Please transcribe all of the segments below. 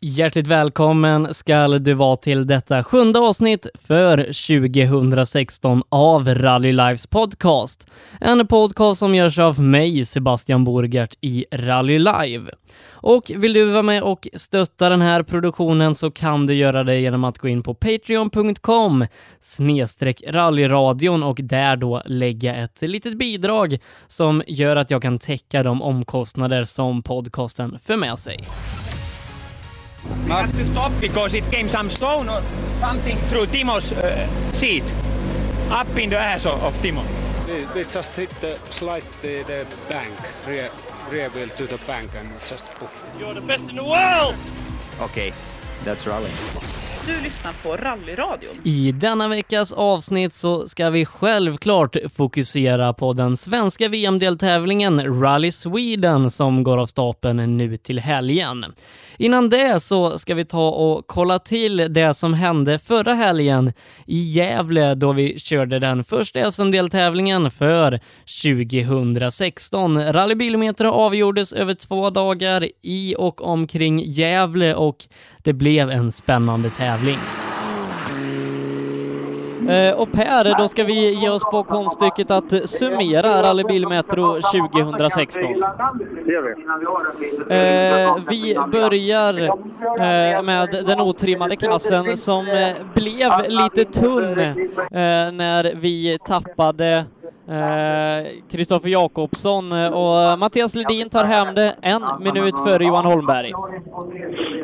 Hjärtligt välkommen ska du vara till detta sjunde avsnitt för 2016 av Rally Lives podcast. En podcast som görs av mig, Sebastian Borgert i Rally Live. Och vill du vara med och stötta den här produktionen så kan du göra det genom att gå in på patreon.com snedstreck rallyradion och där då lägga ett litet bidrag som gör att jag kan täcka de omkostnader som podcasten för med sig. We have to stop because it came some stone or something through Timo's uh, seat, up in the ass of, of Timo. We, we just hit the slide the, the bank, rear, rear wheel to the bank and just poof. You're the best in the world! Okay, that's rally. Du lyssnar på Rallyradion. I denna veckas avsnitt så ska vi självklart fokusera på den svenska VM-deltävlingen Rally Sweden som går av stapeln nu till helgen. Innan det så ska vi ta och kolla till det som hände förra helgen i Gävle då vi körde den första SM-deltävlingen för 2016. Rallybilometer avgjordes över två dagar i och omkring Gävle och det blev en spännande tävling tävling. Eh, och Per, då ska vi ge oss på konststycket att summera Rally Bilmetro 2016. Eh, vi börjar eh, med den otrimmade klassen som blev lite tunn när vi tappade Kristoffer Jakobsson och Mattias Ledin tar hem det en minut före Johan Holmberg.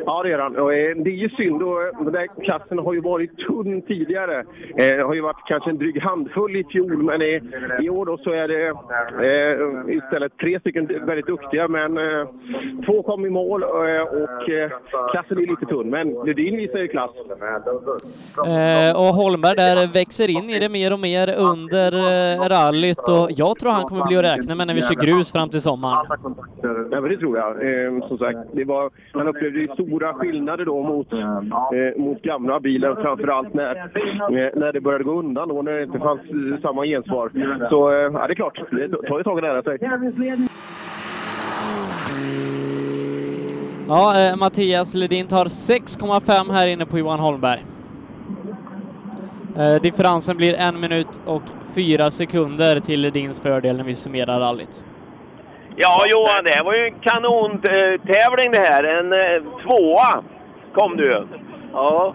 Ja, det gör han. Eh, det är ju synd. Och, eh, den där klassen har ju varit tunn tidigare. Eh, det har ju varit kanske en dryg handfull i fjol, men i, år då så är det eh, istället tre stycken väldigt duktiga. Men eh, två kom i mål eh, och klassen är lite tunn. Men Ledin visar ju klass. och Holmberg där växer in i det mer och mer under rallyt och jag tror han kommer bli att räkna med när vi kör grus fram till sommaren. Ja, men det tror jag. som sagt, det var, han upplevde ju stora skillnader då mot, eh, mot gamla bilar, framförallt när, eh, när det började gå undan då, när det inte fanns eh, samma gensvar. Så eh, ja, det är klart, det tar ju tag att lära sig. Ja, eh, Mattias Ledin tar 6,5 här inne på Johan Holmberg. Eh, differensen blir en minut och fyra sekunder till Ledins fördel när vi summerar rallyt. Ja, Johan, det var ju en kanontävling det här. En eh, tvåa kom du Ja,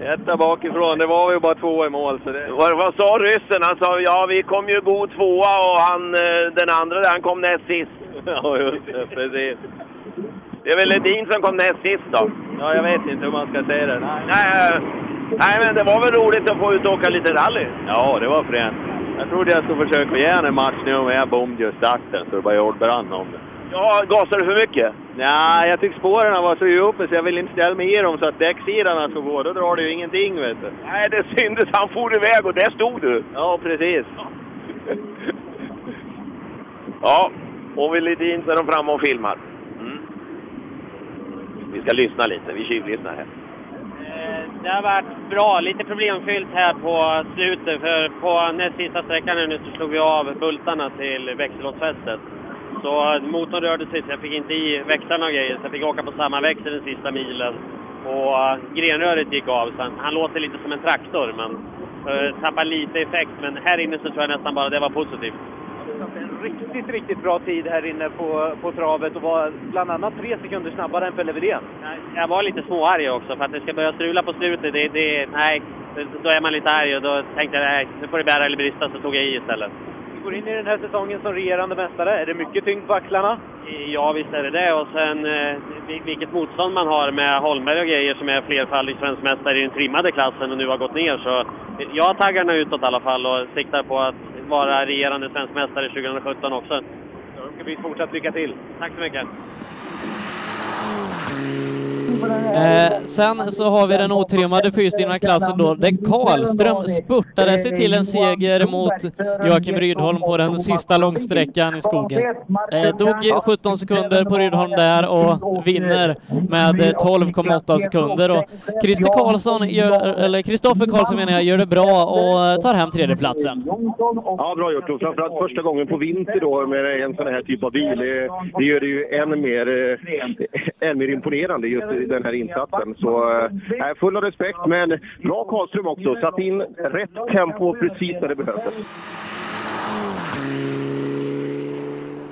etta bakifrån. Det var ju bara två i mål. Så det... vad, vad sa ryssen? Han sa ja, vi kom ju god tvåa och han, eh, den andra där, han kom näst sist. ja, just det. Precis. Det är väl Ledin som kom näst sist då? Ja, jag vet inte hur man ska säga det. Nej. Nej, eh, nej, men det var väl roligt att få ut och åka lite rally? Ja, det var fränt. Jag trodde jag skulle försöka ge en match nu men jag bomde just starten så det bara jordbrann om det. Ja, gasade du för mycket? Nej, jag tycker spåren var så djupa så jag vill inte ställa mig i dem så att däcksidan ska gå. Då drar det ju ingenting vet du. Nej, det syntes. Han for iväg och där stod du. Ja, precis. ja, och vi lite in så är de framme och filmar. Mm. Vi ska lyssna lite. Vi tjuvlyssnar här. Det har varit bra, lite problemfyllt här på slutet. För på näst sista sträckan nu så slog vi av bultarna till växellådsfästet. Så motorn rörde sig så jag fick inte i växlarna och grejer. Så jag fick åka på samma växel den sista milen. Och eh, grenröret gick av. Så han låter lite som en traktor men eh, tappar lite effekt. Men här inne så tror jag nästan bara det var positivt riktigt, riktigt bra tid här inne på, på travet och var bland annat tre sekunder snabbare än Pelle Widén. Jag var lite småarg också för att det ska börja strula på slutet. Det, det, nej, då är man lite arg och då tänkte jag nej, nu får det bära eller brista så tog jag i istället. Du går in i den här säsongen som regerande mästare. Är det mycket tyngd på axlarna? Ja, visst är det det. Och sen eh, vilket motstånd man har med Holmberg och grejer som är flerfaldig svensk mästare i den trimmade klassen och nu har gått ner. Så jag har taggarna utåt i alla fall och siktar på att vara regerande svensk mästare 2017 också. Då önskar vi fortsatt lycka till. Tack så mycket. Eh, sen så har vi den otrimmade fyrstrimma klassen då, där Karlström spurtade sig till en seger mot Joakim Rydholm på den sista långsträckan i skogen. Eh, dog 17 sekunder på Rydholm där och vinner med eh, 12,8 sekunder. Och Christer Karlsson, gör, eller Kristoffer Karlsson menar jag, gör det bra och eh, tar hem tredjeplatsen. Ja, bra gjort. Och framförallt första gången på vinter då med en sån här typ av bil. Eh, det gör det ju än mer, än mer imponerande just den här insatsen. Så eh, jag är full av respekt, men bra Karlström också. Satt in rätt tempo precis när det behövdes.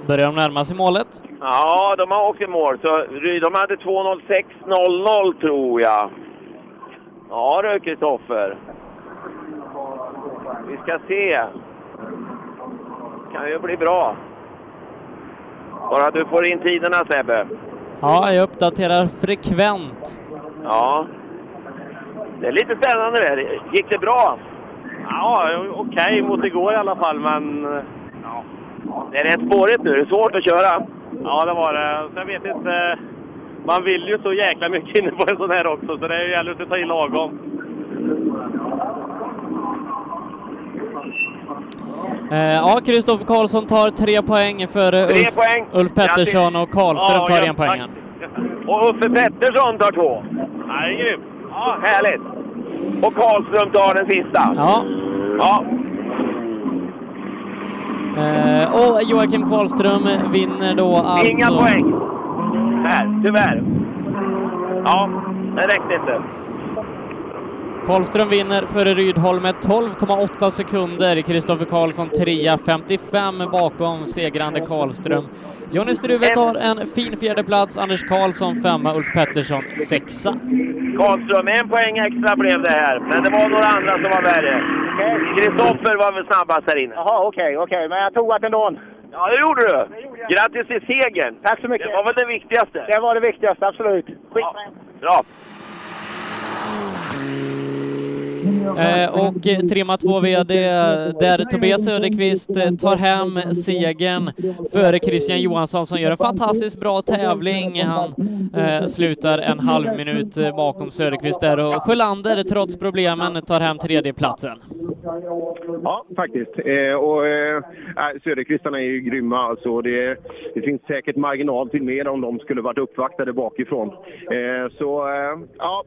Börjar de närma sig målet? Ja, de har åkt i mål. Så de hade 2.06.00 tror jag. Ja du Kristoffer. Vi ska se. kan ju bli bra. Bara du får in tiderna Sebbe. Ja, jag uppdaterar frekvent. Ja. Det är lite spännande det här. Gick det bra? Ja, okej mot igår i alla fall, men... Ja. Det är rätt spårigt nu. Det är svårt att köra. Ja, det var det. Så jag vet inte... Man vill ju så jäkla mycket inne på en sån här också, så det gäller att ta i lagom. Eh, ja, Kristoffer Karlsson tar tre poäng för Tre Ulf, poäng. Ulf Pettersson och Karlström Ja, tar ja, en poäng. Och Uffe Pettersson tar två. Ja, det är grymt. Ja, härligt. Och Karlström tar den sista. Ja. Ja, Eh, och Joakim Karlström vinner då alltså... inga poäng. Här, tyvärr. Ja, det räckte inte. Karlström vinner före Rydholm med 12,8 sekunder. Kristoffer Karlsson trea, 55 bakom segrande Karlström. Jonny Struve tar en fin fjärdeplats, Anders Karlsson femma, Ulf Pettersson sexa. Karlström, en poäng extra blev det här. Men det var några andra som var värre. Kristoffer var väl snabbast här inne. Jaha, okej, okej. Men jag tog att ändå. Ja, det gjorde du. Grattis till segern. Tack så mycket. Det var väl det viktigaste? Det var det viktigaste, absolut. Ja. Bra. Eh, och eh, Trimma 2 VD där Tobias Söderqvist eh, tar hem segern före Christian Johansson som gör en fantastiskt bra tävling. Han eh, slutar en halv minut eh, bakom Söderqvist där och Sjölander trots problemen tar hem tredjeplatsen. Ja, faktiskt. Eh, och, eh, äh, Söderqvistarna är ju grymma. Alltså, det, det finns säkert marginal till mer om de skulle varit uppvaktade bakifrån. Eh, så, eh, ja.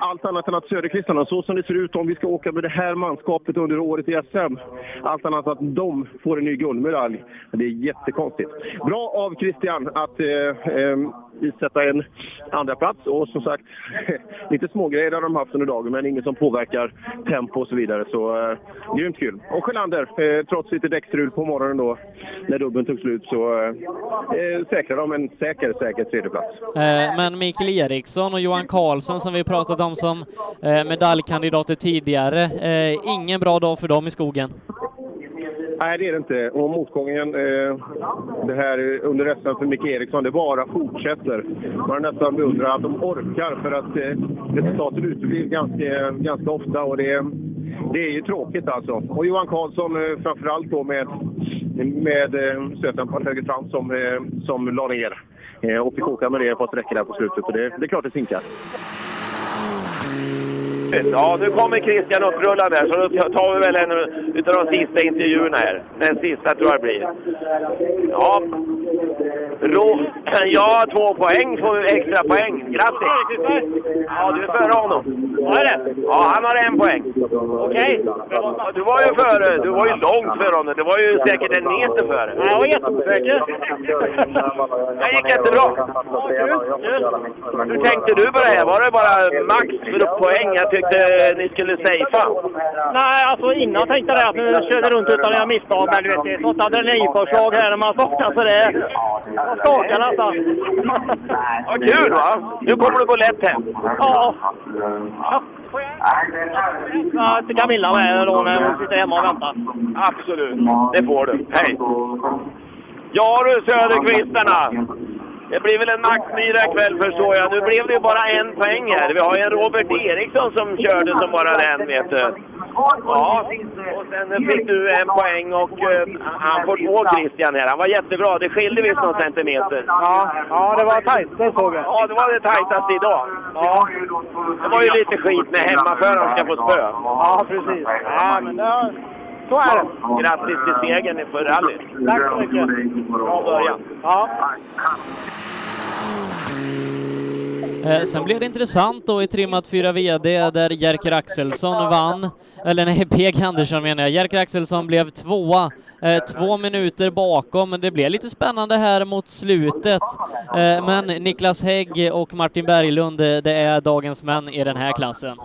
Allt annat än att Söderqvistarna, så som det ser ut om vi ska åka med det här manskapet under året i SM, allt annat än att de får en ny guldmedalj. Det är jättekonstigt. Bra av Christian att eh, eh, sätta en andra plats och som sagt, lite smågrejer har de haft under dagen, men inget som påverkar tempo och så vidare. Så eh, grymt kul. Och Sjölander, eh, trots lite däckstrul på morgonen då, när dubben tog slut, så eh, eh säkrade de en säker, säker tredjeplats. Eh, men Mikael Eriksson och Johan Karlsson som vi pratat om som eh, medaljkandidater tidigare, eh, ingen bra dag för dem i skogen. Nej, det är det inte. Och motgången eh, det här under resten för Micke Eriksson, det bara fortsätter. Man nästan beundrar att de orkar för att eh, resultatet uteblir ganska, ganska ofta och det, det är ju tråkigt alltså. Och Johan Karlsson eh, framförallt då med, med eh, stötdämparen höger fram som, eh, som la ner. Eh, och fick åka med det på sträckor där på slutet. Och det, det är klart det sinkar. Ja, nu kommer Christian upprullande här, så då tar vi väl en utav de sista intervjuerna här. Den sista tror jag det blir. Ja, Rå... ja två poäng får vi extra poäng. Grattis! Ja, du är före honom. Vad är det? Ja, han har en poäng. Okej. Ja, du var ju före. Du var ju långt före honom. Det var ju säkert en meter före. Ja, jag var jätteosäker. Det gick jättebra. Hur tänkte du på det här? Var det bara max för poäng? Tyckte ni skulle safea. Nej, alltså innan tänkte jag att nu körde runt utan att göra misstag. Men du vet, det är sånt adrenalinpåslag här när man vaknar så det... Skakar nästan. Vad kul va? Nu kommer du gå lätt hem. Ja. Ja, till Camilla med då när hon sitter hemma och väntar. Absolut, det får du. Hej! Ja du Söderqvistarna! Det blir väl en Max-myra ikväll förstår jag. Nu blev det ju bara en poäng här. Vi har ju en Robert Eriksson som körde som bara den vet du. Ja, och sen fick du en poäng och uh, han får två Christian här. Han var jätteglad. Det skilde visst någon centimeter. Ja, ja det var tajt, det såg jag. Ja, det var det tajtaste idag. Ja. Det var ju lite skit när hemmaföraren ska få spö. Ja, precis. Ja, men det, så är det. Grattis till segern för rallyt. Tack så mycket. Bra början. Ja. Eh, sen blev det intressant då i trimmat 4 VD där Jerker Axelsson vann, eller nej, PG Andersson menar jag. Jerker Axelsson blev tvåa, eh, två minuter bakom, men det blev lite spännande här mot slutet. Eh, men Niklas Hägg och Martin Berglund, eh, det är dagens män i den här klassen.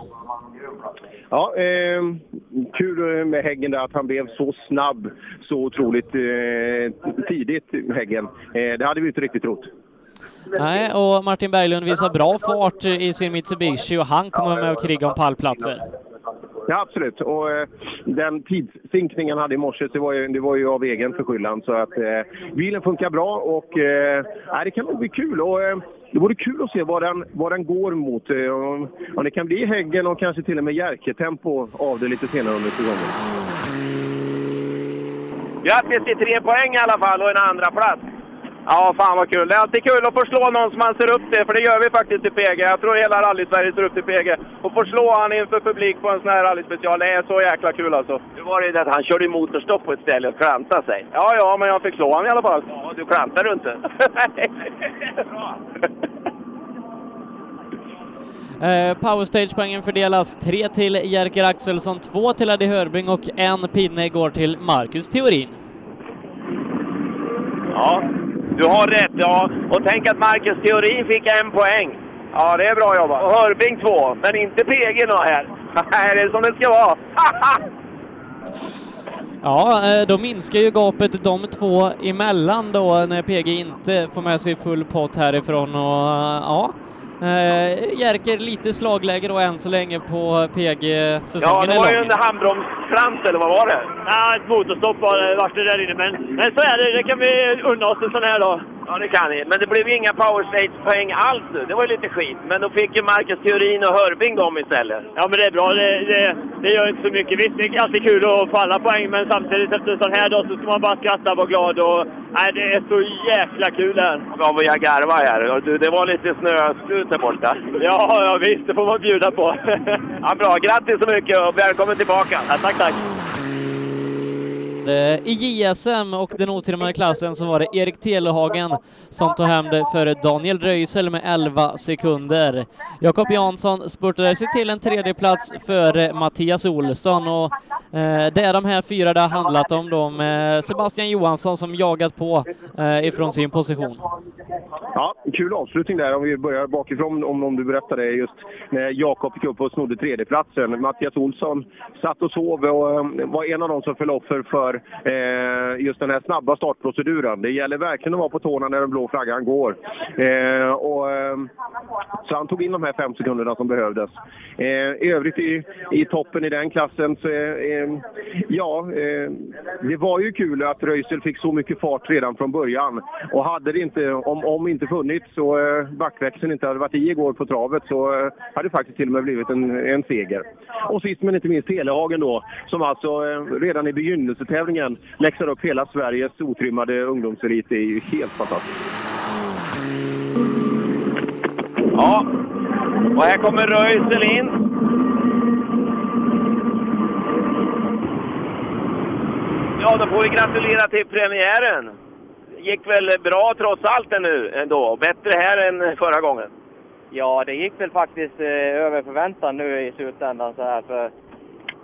Ja, ehm, eh, kul med Häggen där att han blev så snabb så otroligt eh, tidigt, Häggen. Eh, det hade vi inte riktigt trott. Nej, och Martin Berglund visar bra fart i sin Mitsubishi och han kommer med och kriga om pallplatser. Ja, absolut. Och eh, den tidssinkningen han hade i morse, det var ju, det var ju av egen förskyllan. Så att eh, bilen funkar bra och eh, det kan nog bli kul. Och, eh, det vore kul att se vad den, vad den går mot. Eh, om, om det kan bli Häggen och kanske till och med Jerke-tempo av det lite senare under säsongen. Grattis till tre poäng i alla fall och en andra plats. Ja, fan vad kul. Det är alltid kul att få slå någon som man ser upp till, för det gör vi faktiskt till PG. Jag tror hela rally-Sverige ser upp till PG. Och få slå han inför publik på en sån här rallyspecial, det är så jäkla kul alltså. Nu var det ju det att han körde motorstopp på ett ställe och klantade sig. Ja, ja, men jag fick slå han i alla fall. Ja, du klantade du inte. Eh, Powerstage-poängen fördelas tre till Jerker Axelsson, två till Eddie Hörbing och en pinne går till Marcus Theorin. Ja, du har rätt. Ja. Och tänk att Marcus Theorin fick en poäng. Ja, det är bra jobbat. Och Hörbing två, men inte PG då här. Nej, det är som det ska vara. Ja, eh, då minskar ju gapet de två emellan då när PG inte får med sig full pott härifrån och ja, Eh, Jerker lite slagläge då än så länge på PG-säsongen Ja, det var ju en handbromskrans eller vad var det? Ja, ett motorstopp var det, vart det där inne. Men, men så är det, det kan vi unna oss en sån här dag. Ja, det kan ni. Men det blev inga Power Stage-poäng alls nu. Det var ju lite skit. Men då fick ju Marcus Theorin och Hörbing dem istället. Ja, men det är bra. Det, det, det gör inte så mycket. Visst, det är alltid kul att få alla poäng, men samtidigt efter en sån här dag så ska man bara skratta och vara glad. Och, nej, det är så jäkla kul här. Ja, vad jag garvar här. Du, det var lite snöslut där borta. Ja, ja visst. Det får man bjuda på. ja, bra. Grattis så mycket och välkommen tillbaka. Ja, tack, tack. Eh, I JSM och den otrimmade klassen så var det Erik Telehagen som tog hem det före Daniel Röisel med 11 sekunder. Jakob Jansson spurtade sig till en tredje plats före Mattias Olsson och eh, det är de här fyra det har handlat om då med Sebastian Johansson som jagat på eh, ifrån sin position. Ja, kul avslutning där om vi börjar bakifrån om, om du berättade just när Jakob gick upp och snodde tredjeplatsen. Mattias Olsson satt och sov och um, var en av de som föll offer för eh, just den här snabba startproceduren. Det gäller verkligen att vara på tårna när den blå flaggan går. Eh, och, eh, så han tog in de här fem sekunderna som behövdes. Eh, I övrigt i, i toppen i den klassen så eh, ja, eh, det var ju kul att Röisel fick så mycket fart redan från början. Och hade det inte, om, om inte funnits och eh, backväxeln inte hade varit i igår på travet så eh, hade det faktiskt till och med blivit en, en seger. Och sist men inte minst Telehagen då, som alltså eh, redan i begynnelsetävlingen läxar upp hela Sveriges otrimmade ungdomselit. Det är ju helt fantastiskt. Ja, och här kommer Röisel in. Ja, då får vi gratulera till premiären gick väl bra trots allt nu ändå. Bättre här än förra gången. Ja, det gick väl faktiskt eh, över förväntan nu i slutändan så här. För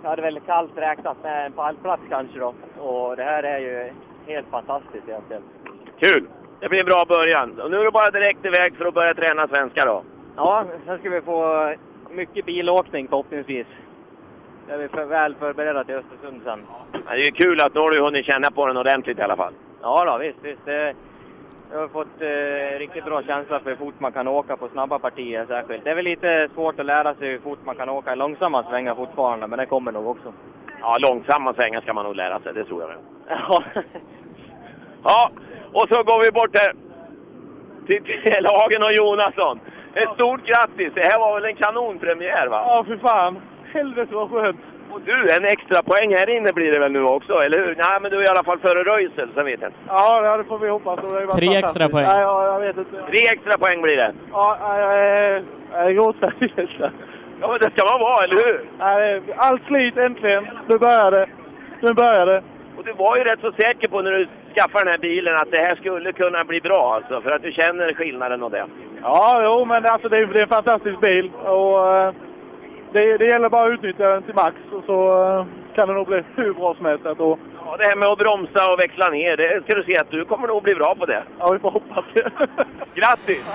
jag hade väl kallt räknat med en pallplats kanske då. Och det här är ju helt fantastiskt egentligen. Kul! Det blir en bra början. Och nu är det bara direkt iväg för att börja träna svenska då. Ja, sen ska vi få mycket bilåkning förhoppningsvis. Det är vi för väl förberedda till Östersund sen. Ja, det är ju kul att då har du hunnit känna på den ordentligt i alla fall. Ja då, visst, visst. Det, jag har fått eh, riktigt bra känsla för hur fort man kan åka på snabba partier särskilt. Det är väl lite svårt att lära sig hur fort man kan åka i långsamma svängar fortfarande, men det kommer nog också. Ja, långsamma svängar ska man nog lära sig, det tror jag. Ja. ja, och så går vi bort här till Telehagen och Jonasson. Ett stort grattis! Det här var väl en kanonpremiär va? Ja, för fan. Helvete vad skönt. Och du, en extra poäng här inne blir det väl nu också, eller hur? Nej, men du är i alla fall före Röisel, sen vet jag. Ja, det får vi hoppas. Tre extra poäng. Nej, ja, jag vet inte. Tre extra poäng blir det. Ja, jag är, jag är gråtfärdig. Ja, men det ska man vara, eller hur? Nej, allt slit äntligen. Nu börjar det. Nu börjar det. Och du var ju rätt så säker på när du skaffade den här bilen att det här skulle kunna bli bra alltså, för att du känner skillnaden och det. Ja, jo, men alltså det är, det är en fantastisk bil. Och, eh, det, det gäller bara att utnyttja den till max och så eh, kan det nog bli hur bra som helst. Och, Ja, det här med att bromsa och växla ner, det ska du se att du kommer nog bli bra på det. ja, vi får hoppas det. Grattis!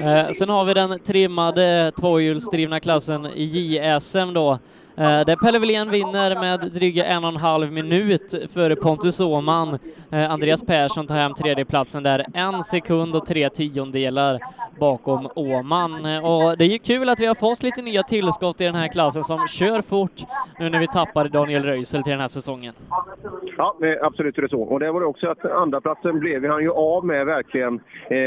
Eh, sen har vi den trimmade tvåhjulsdrivna klassen i JSM då. Eh, där Pelle Wilén vinner med dryga en och en halv minut före Pontus Åhman. Eh, Andreas Persson tar hem tredjeplatsen där, en sekund och tre tiondelar bakom Åhman. Eh, och det är ju kul att vi har fått lite nya tillskott i den här klassen som kör fort nu när vi tappade Daniel Röisel till den här säsongen. Ja, absolut är det så. Och det var det också att andraplatsen blev han ju av med verkligen. Eh,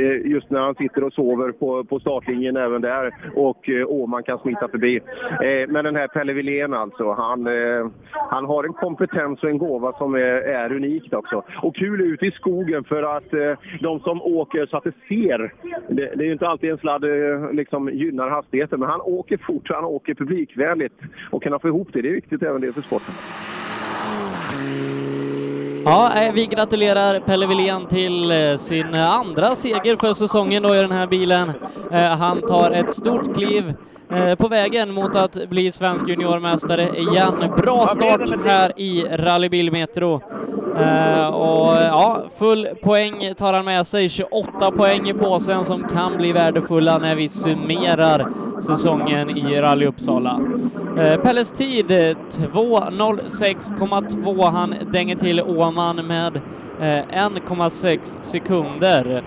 eh, just när han sitter och sover på, på startlinjen även där. Och eh, kan smita förbi. Eh, men den här Pelle Wilén alltså, han, eh, han har en kompetens och en gåva som är, är unikt också. Och kul ute i skogen för att eh, de som åker så att det ser. Det, det är ju inte alltid en sladd eh, liksom gynnar hastigheten, men han åker fort, han åker publikvänligt. Och kunna få ihop det, det är viktigt även det för sporten. Ja, eh, vi gratulerar Pelle Wilén till eh, sin andra seger för säsongen då i den här bilen. Eh, han tar ett stort kliv på vägen mot att bli svensk juniormästare igen. Bra start här i Rally Bil Metro. Eh, Och ja, full poäng tar han med sig, 28 poäng i påsen som kan bli värdefulla när vi summerar säsongen i Rally Uppsala. Eh, Pelles tid eh, 2.06,2. Han dänger till Åman med eh, 1,6 sekunder.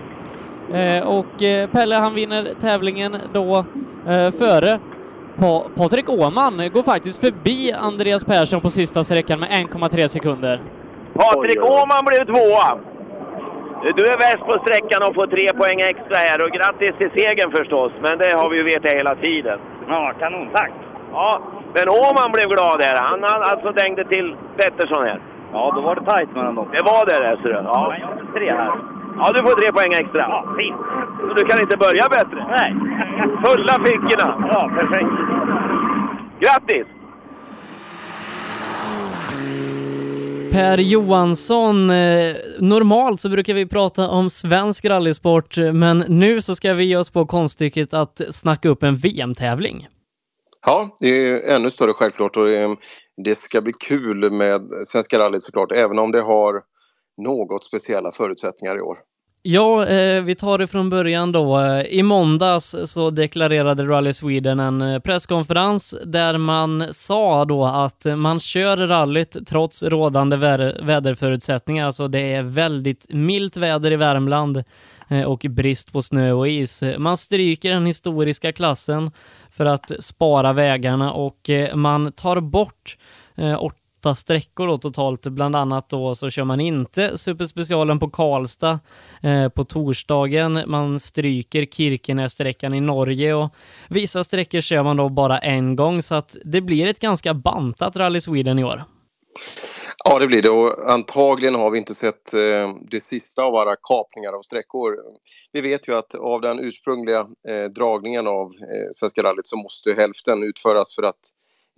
Eh, och eh, Pelle han vinner tävlingen då eh, före pa Patrik Åman går faktiskt förbi Andreas Persson på sista sträckan med 1,3 sekunder. Patrik Åhman blev tvåa. Du är bäst på sträckan och får tre poäng extra här och grattis till segern förstås. Men det har vi ju vetat hela tiden. Ja, kanon. Tack! Ja, men Åhman blev glad här. Han, han alltså dängde till Pettersson här. Ja, då var det tajt mellan dem. Det var det där ser du. Ja. Men jag har tre här. Ja, du får tre poäng extra. Ja, fint. Så du kan inte börja bättre. Nej. Fulla fickorna. Ja, perfekt. Grattis! Per Johansson, eh, normalt så brukar vi prata om svensk rallysport, men nu så ska vi ge oss på konststycket att snacka upp en VM-tävling. Ja, det är ännu större självklart och det, det ska bli kul med Svenska rallyt såklart, även om det har något speciella förutsättningar i år. Ja, eh, vi tar det från början då. Eh, I måndags så deklarerade Rally Sweden en eh, presskonferens där man sa då att man kör rallyt trots rådande vä- väderförutsättningar. Alltså det är väldigt milt väder i Värmland eh, och brist på snö och is. Man stryker den historiska klassen för att spara vägarna och eh, man tar bort eh, åtta sträckor då totalt. Bland annat då så kör man inte Superspecialen på Karlstad eh, på torsdagen. Man stryker Kirkenässträckan i Norge och vissa sträckor kör man då bara en gång så att det blir ett ganska bantat Rally Sweden i år. Ja, det blir det och antagligen har vi inte sett eh, det sista av våra kapningar av sträckor. Vi vet ju att av den ursprungliga eh, dragningen av eh, Svenska rallyt så måste hälften utföras för att,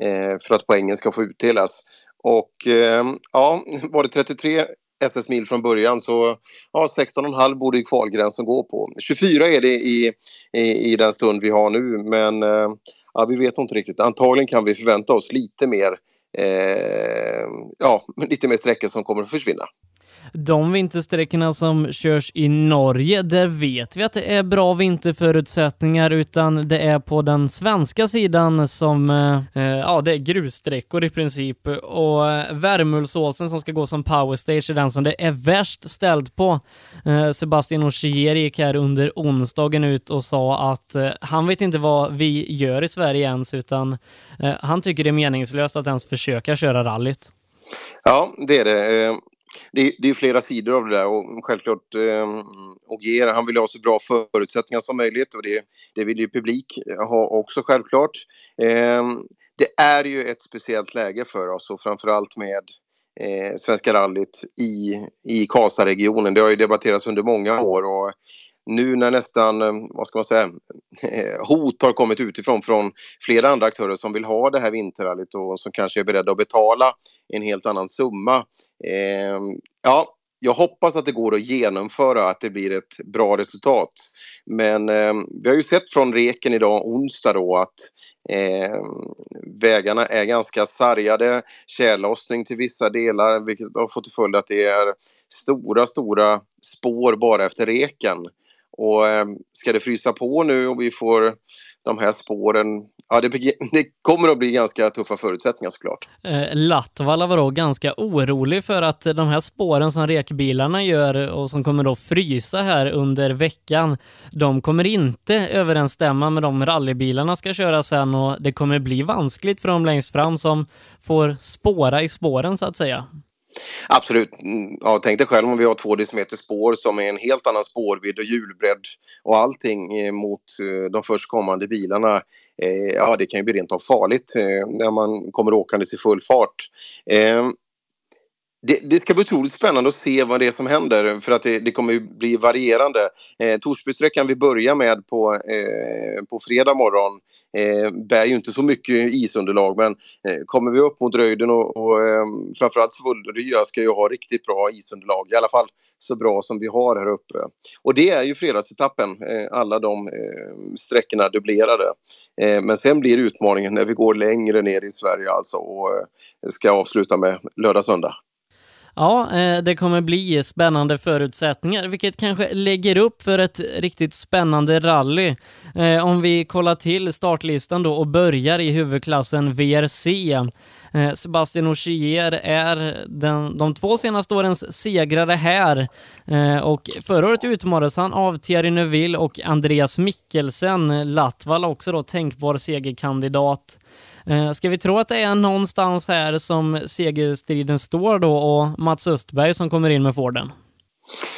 eh, för att poängen ska få utdelas. Och eh, ja, var det 33 SS-mil från början så ja, 16,5 borde ju kvalgränsen gå på. 24 är det i, i, i den stund vi har nu men eh, ja, vi vet inte riktigt. Antagligen kan vi förvänta oss lite mer eh, ja, lite mer sträckor som kommer att försvinna. De vintersträckorna som körs i Norge, där vet vi att det är bra vinterförutsättningar, utan det är på den svenska sidan som, eh, eh, ja, det är grussträckor i princip. Och eh, Värmulsåsen som ska gå som powerstage är den som det är värst ställt på. Eh, Sebastian Ogier gick här under onsdagen ut och sa att eh, han vet inte vad vi gör i Sverige ens, utan eh, han tycker det är meningslöst att ens försöka köra rallyt. Ja, det är det. Eh, det, det är flera sidor av det där och självklart eh, Ogier, han vill ha så bra förutsättningar som möjligt och det, det vill ju publik ha också självklart. Eh, det är ju ett speciellt läge för oss och framförallt med eh, Svenska rallyt i, i Karlstadregionen. Det har ju debatterats under många år och nu när nästan, eh, vad ska man säga, eh, hot har kommit utifrån från flera andra aktörer som vill ha det här vinterrallyt och som kanske är beredda att betala en helt annan summa. Eh, ja, jag hoppas att det går att genomföra, att det blir ett bra resultat. Men eh, vi har ju sett från Reken idag, onsdag då, att eh, vägarna är ganska sargade. Tjällossning till vissa delar, vilket har fått till följd att det är stora, stora spår bara efter Reken. Och eh, ska det frysa på nu och vi får de här spåren, ja det, det, kommer att bli ganska tuffa förutsättningar såklart. Eh, Latvala var då ganska orolig för att de här spåren som rekbilarna gör och som kommer då frysa här under veckan, de kommer inte överensstämma med de rallybilarna ska köra sen och det kommer bli vanskligt för dem längst fram som får spåra i spåren så att säga. Absolut. Mm, ja, tänk dig själv om vi har två decimeter spår som är en helt annan spårvidd och hjulbredd och allting eh, mot eh, de först kommande bilarna. Eh, ja, det kan ju bli rent av farligt när man kommer åkandes i full fart det, det, ska bli otroligt spännande att se vad det är som händer för att det, det kommer att bli varierande. Eh, Torsbysträckan vi börjar med på, eh, på fredag morgon eh, bär ju inte så mycket isunderlag men eh, kommer vi upp mot Röjden och, och eh, framförallt Svullerya ska ju ha riktigt bra isunderlag. I alla fall så bra som vi har här uppe. Och det är ju fredagsetappen, eh, alla de eh, sträckorna dubblerade. Eh, men sen blir utmaningen när vi går längre ner i Sverige alltså och eh, ska avsluta med lördag-söndag. Ja, eh, det kommer bli spännande förutsättningar, vilket kanske lägger upp för ett riktigt spännande rally. Eh, om vi kollar till startlistan då och börjar i huvudklassen VRC. Eh, Sebastian Ogier är den, de två senaste årens segrare här och förra året utmanades han av Thierry Neuville och Andreas Mikkelsen. Latval också då tänkbar segerkandidat. Eh, ska vi tro att det är någonstans här som segerstriden står då och Mats Östberg som kommer in med Forden?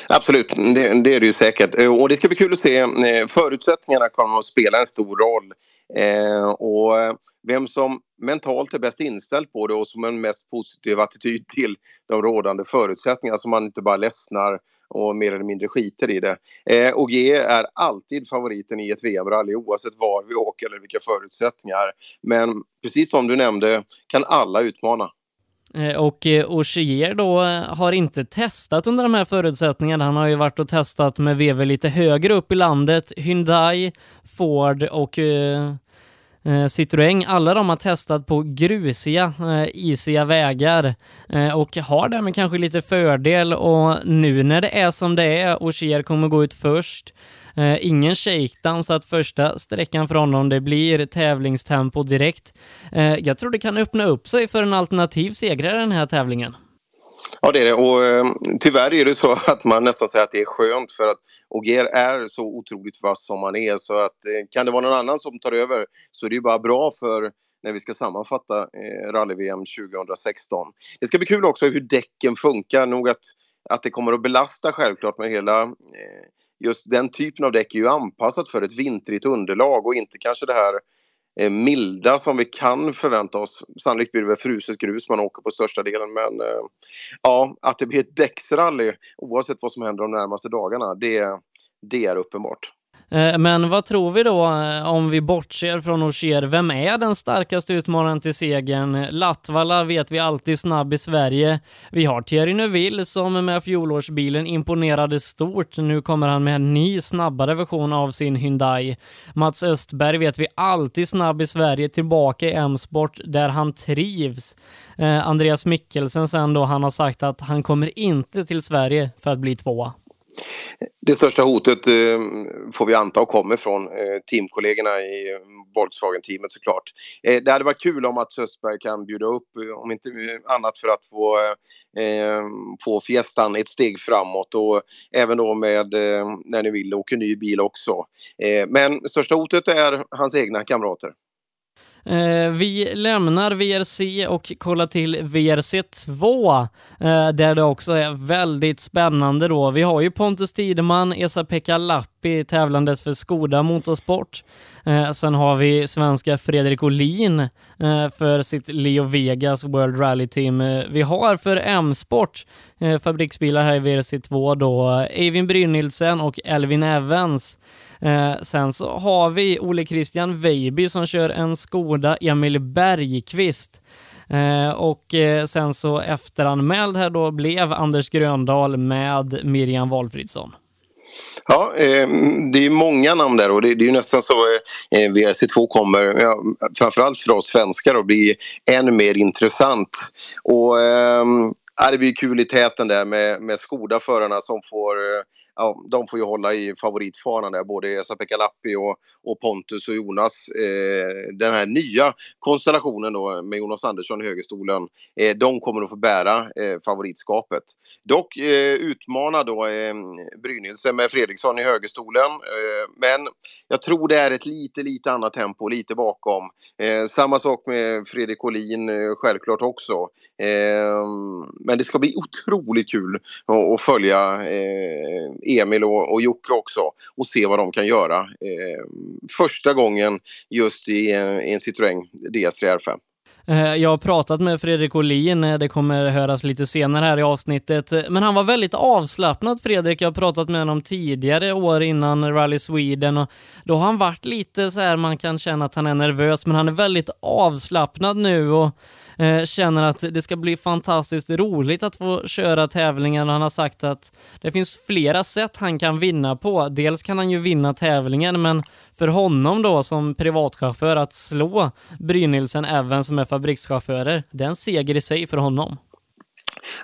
Absolut, det, det, är det ju säkert. Eh, och det ska bli kul att se. Eh, förutsättningarna kommer att spela en stor roll. Eh, och vem som mentalt är bäst inställd på det och som har en mest positiv attityd till de rådande förutsättningarna så man inte bara ledsnar och mer eller mindre skiter i det. Eh, och G är alltid favoriten i ett VM-rally oavsett var vi åker eller vilka förutsättningar. Men precis som du nämnde kan alla utmana. Eh, och eh, Ogier då eh, har inte testat under de här förutsättningarna. Han har ju varit och testat med VW lite högre upp i landet. Hyundai, Ford och eh, Eh, Citroën, alla de har testat på grusiga, eh, isiga vägar eh, och har därmed kanske lite fördel och nu när det är som det är och Cher kommer gå ut först eh, ingen shakedown så att första sträckan för honom det blir tävlingstempo direkt. Eh, jag tror det kan öppna upp sig för en alternativ segrare i den här tävlingen. Ja, det är det. Och eh, tyvärr är det så att man nästan säger att det är skönt för att Ogier är så otroligt vass som han är så att eh, kan det vara någon annan som tar över så är det ju bara bra för när vi ska sammanfatta eh, rally-VM 2016. Det ska bli kul också hur däcken funkar. Nog att, att det kommer att belasta självklart med hela eh, just den typen av däck är ju anpassat för ett vintrigt underlag och inte kanske det här Eh, milda som vi kan förvänta oss. Sannolikt blir det väl fruset grus man åker på största delen men eh, ja, att det blir ett däcksrally oavsett vad som händer de närmaste dagarna, det, det är uppenbart. Eh, men vad tror vi då eh, om vi bortser från Ogier? Vem är den starkaste utmanaren till segern? Latvala vet vi alltid snabb i Sverige. Vi har Thierry Neuville som med fjolårsbilen imponerade stort. Nu kommer han med en ny snabbare version av sin Hyundai. Mats Östberg vet vi alltid snabb i Sverige, tillbaka i M-sport där han trivs. Eh, Andreas Mikkelsen sen då, han har sagt att han kommer inte till Sverige för att bli tvåa. Det största hotet eh, får vi anta kommer från eh, teamkollegorna i eh, Volkswagen-teamet såklart. Eh, det hade varit kul om att Östberg kan bjuda upp, eh, om inte eh, annat för att få, eh, få Fiestan ett steg framåt och även då med eh, när ni vill åka ny bil också. Eh, men största hotet är hans egna kamrater. Eh, vi lämnar VRC och kollar till VRC 2, eh, där det också är väldigt spännande då. Vi har ju Pontus Tideman, Esa-Pekka Lappi tävlandes för Skoda Motorsport. Eh, sen har vi svenska Fredrik Olin för sitt Leo Vegas World Rally Team. Vi har för M-sport fabriksbilar här i VRC 2 då Eivind Brynildsen och Elvin Evans. Eh, sen så har vi Ole Christian Weiby som kör en Skoda Emil Bergqvist. Eh, och eh, sen så efteranmäld här då blev Anders Gröndal med Miriam Valfridsson. Ja, eh, det är många namn där och det, det är ju nästan så eh, eh VRC2 kommer, ja, framförallt för oss svenskar, att bli än mer intressant. Och eh, det blir kul i täten där med, med Skoda-förarna som får eh, ja, de får ju hålla i favoritfanan, där, både Esa-Pekka Lappi och, och, Pontus och Jonas. Eh, den här nya konstellationen då med Jonas Andersson i högerstolen, eh, de kommer att få bära eh, favoritskapet. Dock eh, utmanar då eh, Brynilsen med Fredriksson i högerstolen, eh, men jag tror det är ett lite, lite annat tempo, lite bakom. Eh, samma sak med Fredrik Olin eh, självklart också. Eh, men det ska bli otroligt kul att, att följa eh, Emil och, och Jocke också och se vad de kan göra. Eh, första gången just i, eh, i en Citroën DS3 R5. Eh, jag har pratat med Fredrik Olin, eh, det kommer höras lite senare här i avsnittet, men han var väldigt avslappnad Fredrik. Jag har pratat med honom tidigare år innan Rally Sweden och då har han varit lite så här, man kan känna att han är nervös, men han är väldigt avslappnad nu och eh, känner att det ska bli fantastiskt roligt att få köra tävlingen. Han har sagt att det finns flera sätt han kan vinna på. Dels kan han ju vinna tävlingen, men för honom då som privatchaufför att slå Brynildsen även som är fabrikschaufförer, det är en seger i sig för honom.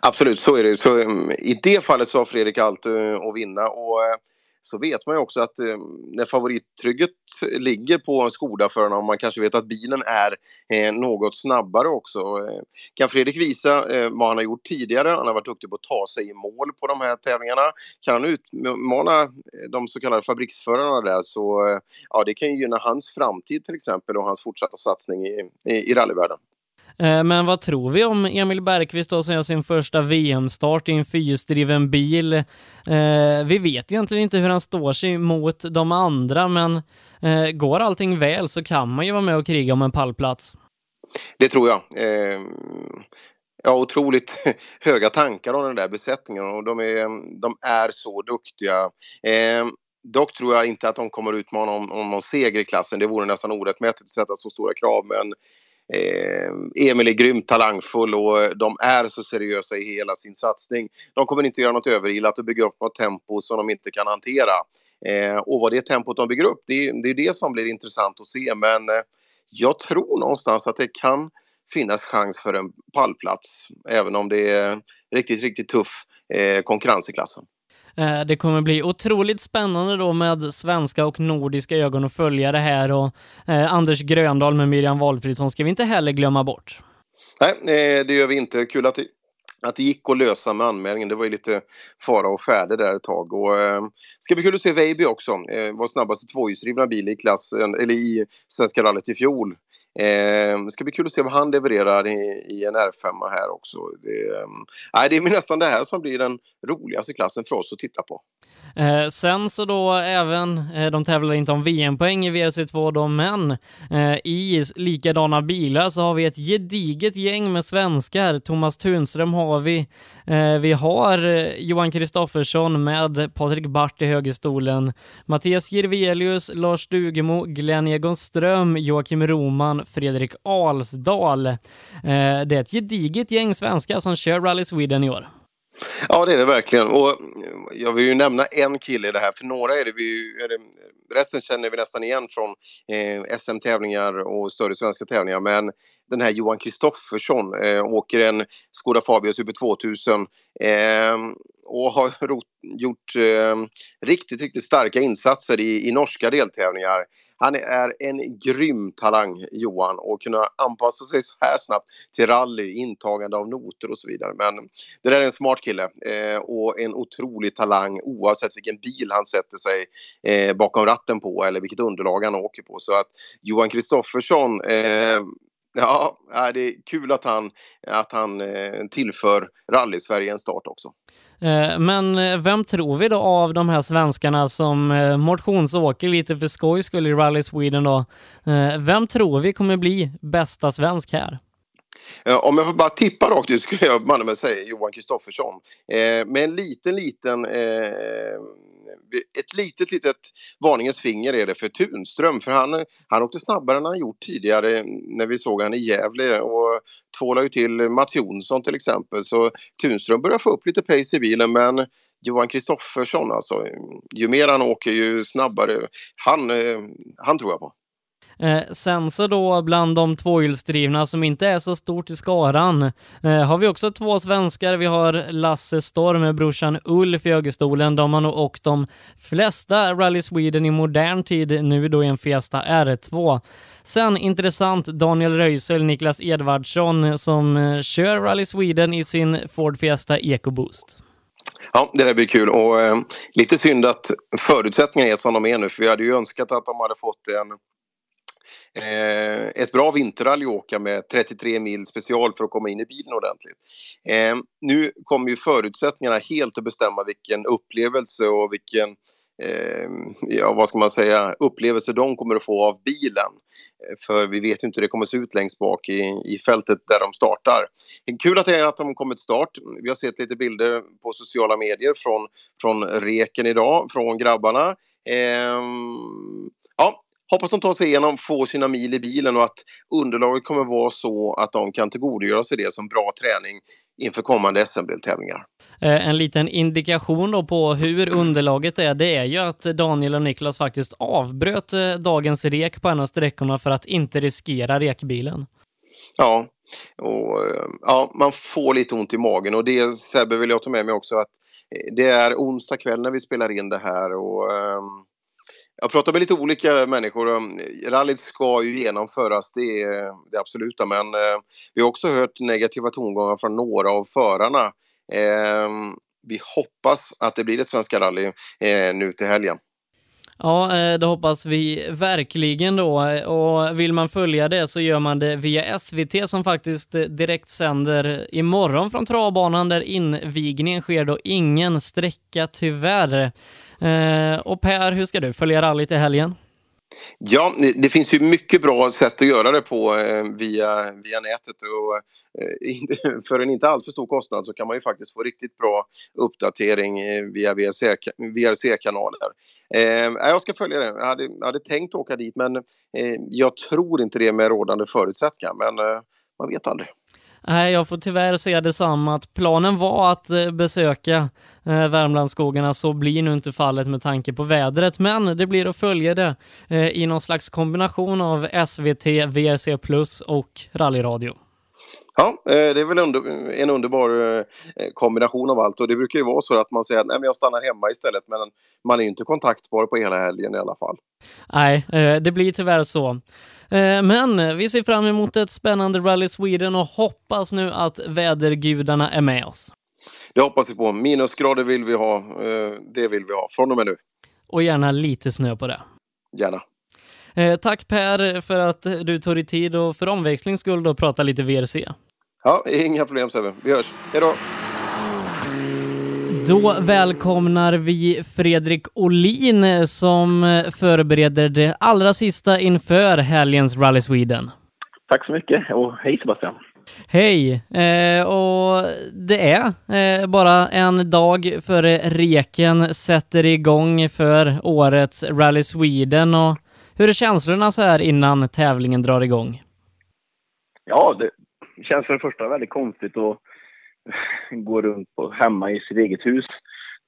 Absolut, så är det. Så, mm, I det fallet så har Fredrik allt uh, att vinna. Och, uh, så vet man ju också att eh, när favorittrygget ligger på skodaföraren och man kanske vet att bilen är eh, något snabbare också. Eh, kan Fredrik visa eh, vad han har gjort tidigare, han har varit duktig på att ta sig i mål på de här tävlingarna. Kan han utmana eh, de så kallade fabriksförarna där så eh, ja, det kan ju gynna hans framtid till exempel och hans fortsatta satsning i, i, i rallyvärlden. Eh, men vad tror vi om Emil Bergqvist då som gör sin första VM-start i en fyrhjulsdriven bil? Eh, vi vet egentligen inte hur han står sig mot de andra, men eh, går allting väl så kan man ju vara med och kriga om en pallplats. Det tror jag. Eh, jag har otroligt höga tankar om den där besättningen och de är, de är så duktiga. Eh, dock tror jag inte att de kommer utmana om, om någon seger i klassen. Det vore nästan orättmätigt att sätta så stora krav. Men Eh, Emil är grymt talangfull och eh, de är så seriösa i hela sin satsning. De kommer inte göra något överilat och bygga upp något tempo som de inte kan hantera. Eh, och vad det tempot de bygger upp, det, det är det som blir intressant att se. Men eh, jag tror någonstans att det kan finnas chans för en pallplats. Även om det är riktigt, riktigt tuff eh, konkurrens i klassen. Eh, det kommer bli otroligt spännande då med svenska och nordiska ögon att följa det här och eh, Anders Gröndal med Miriam Valfridsson ska vi inte heller glömma bort. Nej, eh, det gör vi inte. Kul att att det gick att lösa med anmälningen. Det var ju lite fara och färde där ett tag. Och, eh, ska bli kul att se Veiby också. Eh, var snabbaste tvåhjulsdrivna bil i klassen, eller i Svenska rallyt i fjol. Eh, ska bli kul att se vad han levererar i, i en R5 här också. Det, eh, det är nästan det här som blir den roligaste klassen för oss att titta på. Eh, sen så då även, eh, de tävlar inte om VM-poäng i WRC2 då, men eh, i likadana bilar så har vi ett gediget gäng med svenskar. Thomas Tunström har vi. Eh, vi har eh, Johan Kristoffersson med Patrik Bart i högerstolen, Mattias Jirvelius, Lars Stugemo, Glenn Egon Ström, Joakim Roman, Fredrik Alsdal. Eh, det är ett gediget gäng svenskar som kör Rally Sweden i år. Ja, det är det verkligen. Och jag vill ju nämna en kille i det här, för några är det vi... Är det, resten känner vi nästan igen från eh, SM-tävlingar och större svenska tävlingar. Men den här Johan Kristoffersson eh, åker en Skoda Fabia Super 2000 eh, och har gjort eh, riktigt, riktigt starka insatser i, i norska deltävlingar. Han är en grym talang, Johan, och kunna anpassa sig så här snabbt till rally, intagande av noter och så vidare. Men det där är en smart kille eh, och en otrolig talang oavsett vilken bil han sätter sig eh, bakom ratten på eller vilket underlag han åker på. Så att Johan Kristoffersson eh, Ja, det är kul att han, att han eh, tillför rally-Sverige en start också. Eh, men eh, vem tror vi då av de här svenskarna som motionsåker lite för skojs skull i Rally Sweden då? Vem tror vi kommer bli bästa svensk här? Om jag får bara tippa rakt ut skulle jag banne mig säga Johan Kristoffersson. med en liten, liten ett litet, litet varningens finger är det för Tunström. För han, han åkte snabbare än han gjort tidigare när vi såg han i Gävle och tvålade ju till Mats Jonsson till exempel. Så Tunström börjar få upp lite pace i bilen men Johan Kristoffersson alltså, ju mer han åker ju snabbare. Han, eh, han tror jag på. Eh, sen så då bland de tvåhjulsdrivna som inte är så stort i skaran eh, har vi också två svenskar. Vi har Lasse Storm med brorsan Ulf i högerstolen. De har nog åkt de flesta Rally Sweden i modern tid nu då i en Fiesta R2. Sen intressant Daniel Röisel, Niklas Edvardsson som eh, kör Rally Sweden i sin Ford Fiesta EcoBoost. Ja, det där blir kul och eh, lite synd att förutsättningarna är som de är nu för vi hade ju önskat att de hade fått en Eh, ett bra vinterrally att åka med 33 mil special för att komma in i bilen ordentligt. Eh, nu kommer ju förutsättningarna helt att bestämma vilken upplevelse och vilken eh, ja, vad ska man säga, upplevelse de kommer att få av bilen. Eh, för vi vet ju inte hur det kommer att se ut längst bak i, i fältet där de startar. Eh, kul att det är att de kommer till start. Vi har sett lite bilder på sociala medier från, från reken idag, från grabbarna. Eh, hoppas de tar sig igenom, får sina mil i bilen och att underlaget kommer vara så att de kan tillgodogöra sig det som bra träning inför kommande SM-deltävlingar. Eh, en liten indikation då på hur underlaget är, det är ju att Daniel och Niklas faktiskt avbröt eh, dagens rek på en av sträckorna för att inte riskera rekbilen. Ja, och, eh, ja, man får lite ont i magen och det Sebbe vill jag ta med mig också att det är onsdag kväll när vi spelar in det här och um, jag pratar med lite olika människor. Eh, rallyt ska ju genomföras, det är det absoluta. Men eh, vi har också hört negativa tongångar från några av förarna. Eh, vi hoppas att det blir ett Svenska rally eh, nu till helgen. Ja, eh, det hoppas vi verkligen då. Och vill man följa det så gör man det via SVT som faktiskt eh, direkt sänder imorgon från travbanan där invigningen sker då. Ingen sträcka tyvärr. Eh, och Per, hur ska du följa rallyt i helgen? Ja, det finns ju mycket bra sätt att göra det på eh, via, via nätet och eh, för en inte alltför stor kostnad så kan man ju faktiskt få riktigt bra uppdatering eh, via VRC-kanaler. Eh, jag ska följa det. Jag hade, jag hade tänkt åka dit men eh, jag tror inte det med rådande förutsättningar men eh, man vet aldrig. Nej, jag får tyvärr säga detsamma att planen var att eh, besöka eh, Värmlandsskogarna, så blir nu inte fallet med tanke på vädret, men det blir att följa det eh, i någon slags kombination av SVT, VRC Plus och rallyradio. Ja, det är väl en underbar kombination av allt och det brukar ju vara så att man säger att Nej, men jag stannar hemma istället men man är ju inte kontaktbar på hela helgen i alla fall. Nej, det blir tyvärr så. Eh, men vi ser fram emot ett spännande Rally Sweden och hoppas nu att vädergudarna är med oss. Det hoppas vi på. Minusgrader vill vi ha. Eh, det vill vi ha från och med nu. Och gärna lite snö på det. Gärna. Eh, tack Per för att du tog dig tid och för omväxlings skull då prata lite VRC. Ja, inga problem Sebbe. Vi hörs. Hej då! Då välkomnar vi Fredrik Olin som förbereder det allra sista inför helgens Rally Sweden. Tack så mycket och hej Sebastian! Hej! Eh, och det är eh, bara en dag före reken sätter igång för årets Rally Sweden. Och hur är känslorna så här innan tävlingen drar igång? Ja, det känns för det första väldigt konstigt att gå runt på, hemma i sitt eget hus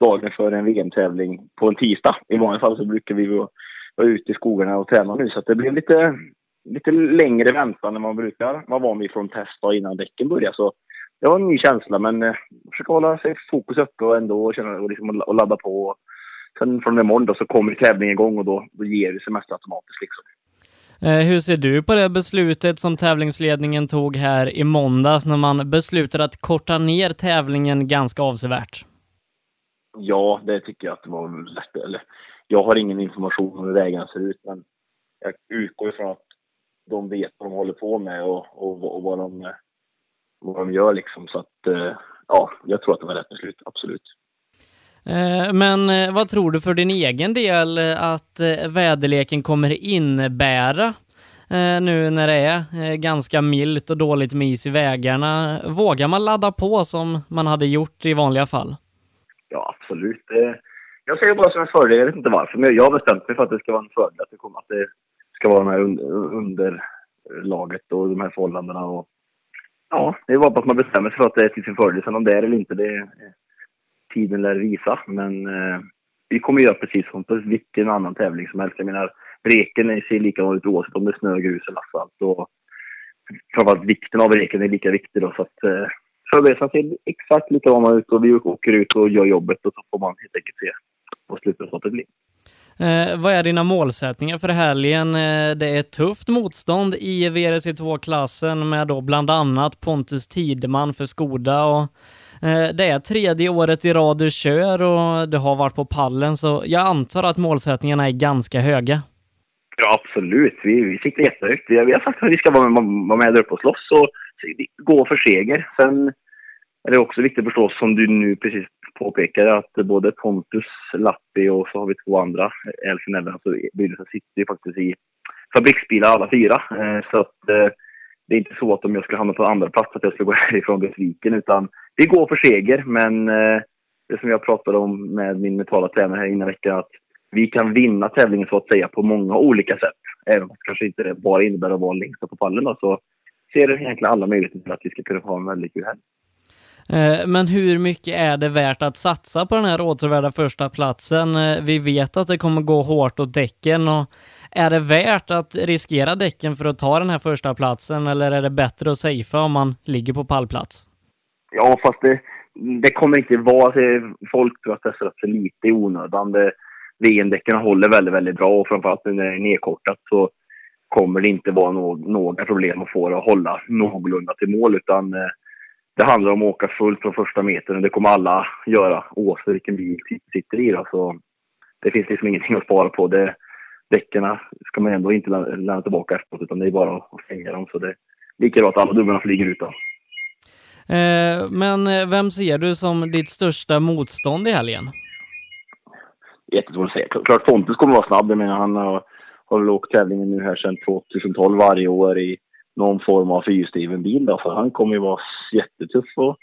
dagen före en VM-tävling på en tisdag. I vanliga fall så brukar vi vara, vara ute i skogarna och träna nu så det blev lite, lite längre väntan än man brukar vara van vid från test innan däcken börjar. Så det var en ny känsla men eh, försöka hålla sig fokus uppe och ändå känna, och, liksom, och ladda på. Sen från imorgon då så kommer tävlingen igång och då, då ger det sig mest automatiskt liksom. Eh, hur ser du på det beslutet som tävlingsledningen tog här i måndags när man beslutade att korta ner tävlingen ganska avsevärt? Ja, det tycker jag att det var lätt. Eller, jag har ingen information om hur vägarna ser ut, men jag utgår ifrån att de vet vad de håller på med och, och, och vad, de, vad de gör liksom. Så att, eh, ja, jag tror att det var rätt beslut, absolut. Eh, men eh, vad tror du för din egen del eh, att väderleken kommer innebära nu när det är ganska milt och dåligt med is i vägarna? Vågar man ladda på som man hade gjort i vanliga fall? Ja, absolut. Jag ser det bara som en fördel. Jag vet inte varför. Men jag har bestämt mig för att det ska vara en fördel. Att det, kommer, att det ska vara det här underlaget och de här förhållandena. Och, ja, det är bara att man bestämmer sig för att det är till sin fördel. Sen om det är eller inte, det tiden lär visa. Men eh, vi kommer göra precis som på vilken annan tävling som helst. Jag menar, reken ser likadan ut oavsett om det är snö, grus eller asfalt. Och framförallt vikten av reken är lika viktig då. Så att eh, förberedelserna ser exakt likadana ut och vi åker ut och gör jobbet och så får man helt enkelt se vad slutresultatet blir. Eh, vad är dina målsättningar för helgen? Eh, det är tufft motstånd i VRC2-klassen med då bland annat Pontus Tideman för Skoda och Eh, det är tredje året i rad du kör och du har varit på pallen så jag antar att målsättningarna är ganska höga. Ja, absolut. Vi, vi siktar jättehögt. Vi, vi har sagt att vi ska vara med, vara med där uppe och slåss och gå för seger. Sen är det också viktigt att förstå, som du nu precis påpekade, att både Pontus, Lappi och så har vi två andra, Elfin Evans och Bylsen, sitter ju faktiskt i fabriksbilar alla fyra. Eh, så att eh, det är inte så att om jag skulle hamna på andra plats att jag skulle gå härifrån besviken, utan vi går för seger. Men eh, det som jag pratade om med min mentala tränare här innan veckan, att vi kan vinna tävlingen så att säga på många olika sätt. Även om det kanske inte bara innebär att vara längst upp på pallen då, så ser det egentligen alla möjligheter till att vi ska kunna ha en väldigt kul helg. Eh, men hur mycket är det värt att satsa på den här återvärda första platsen? Eh, vi vet att det kommer gå hårt åt däcken och är det värt att riskera däcken för att ta den här första platsen eller är det bättre att safea om man ligger på pallplats? Ja, fast det, det kommer inte vara... Folk tror att det är för lite i onödan. VM-däcken håller väldigt, väldigt bra och framförallt när det är nedkortat så kommer det inte vara no några problem att få det att hålla någorlunda till mål utan eh, det handlar om att åka fullt från första metern och det kommer alla göra oavsett vilken bil sitter i. Då. Så det finns liksom ingenting att spara på. Det, däcken ska man ändå inte lämna tillbaka efteråt utan det är bara att stänga dem. Så det är lika bra att alla dubbarna flyger ut. Då. Eh, men eh, vem ser du som ditt största motstånd i helgen? Jättesvårt att säga. Klart Pontus kommer att vara snabb. Jag menar, han har, har väl åkt tävlingen nu här sedan 2012 varje år i någon form av fyrhjulsdriven bil då, för han kommer ju vara jättetuff och,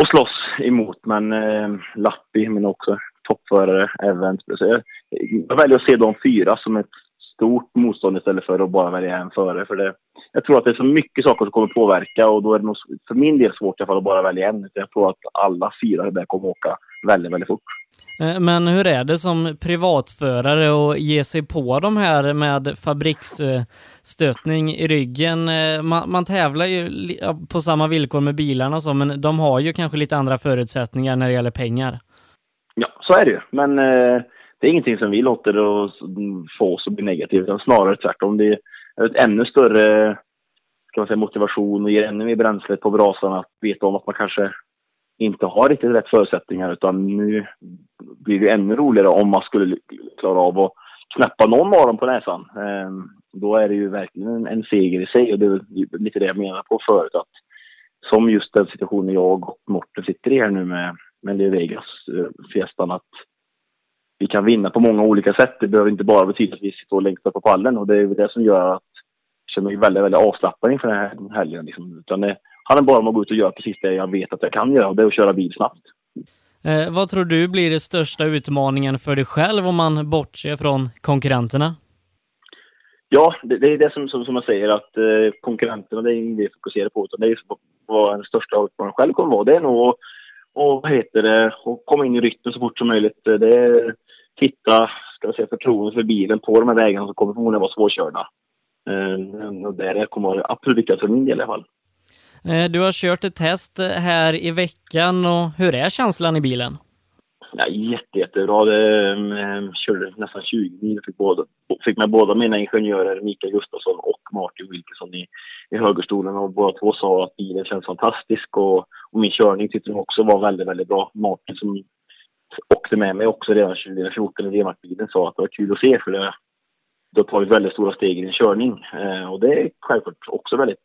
och slåss emot. Men eh, Lappi, men också toppförare, Evans. Jag, jag väljer att se de fyra som ett stort motstånd istället för att bara välja en före. För det, jag tror att det är så mycket saker som kommer påverka och då är det nog för min del svårt i alla fall att bara välja en. Jag tror att alla fyra där kommer åka väldigt, väldigt fort. Eh, men hur är det som privatförare att ge sig på de här med fabriksstötning i ryggen? Eh, man, man tävlar ju på samma villkor med bilarna och så, men de har ju kanske lite andra förutsättningar när det gäller pengar. Ja, så är det ju. Men eh, det är ingenting som vi låter oss få oss att bli negativa, utan snarare tvärtom. Det är ett ännu större ska man säga, motivation och ger ännu mer bränsle på brasan att veta om att man kanske inte har riktigt rätt förutsättningar utan nu blir det ännu roligare om man skulle klara av att knäppa någon av dem på näsan. Ehm, då är det ju verkligen en seger i sig och det är lite det jag menar på förut att som just den situationen jag och Morten sitter i här nu med, med Leo Vegas-fiestan eh, att vi kan vinna på många olika sätt. Det behöver inte bara betyda att vi står längst upp på pallen och det är det som gör att jag känner mig väldigt, väldigt avslappnad inför den här helgen. Liksom. Utan det handlar bara om att gå ut och göra precis det jag vet att jag kan göra och det är att köra bil snabbt. Eh, vad tror du blir den största utmaningen för dig själv om man bortser från konkurrenterna? Ja, det, det är det som, som, som jag säger att eh, konkurrenterna, det är inget vi fokuserar på utan det är vad den största utmaningen själv kommer vara. Det är nog och vad heter det, att komma in i rytmen så fort som möjligt. Det är hitta, ska jag säga, förtroende för bilen på de här vägarna som kommer förmodligen vara svårkörda. Eh, och det kommer vara absolut viktigast för min del i alla fall. Eh, du har kört ett test här i veckan och hur är känslan i bilen? Ja, jätte, jättebra. Det, um, körde nästan 20 mil. Fick, båda, fick med båda mina ingenjörer, Mikael Gustafsson och Martin Wilkinson i, i högerstolen. Och båda två sa att bilen känns fantastisk och, och min körning tyckte de också var väldigt, väldigt bra. Martin som åkte med mig också redan 2014 i D-markbilen sa att det var kul att se för det, det har tagit väldigt stora steg i din körning. Eh, och det är självklart också väldigt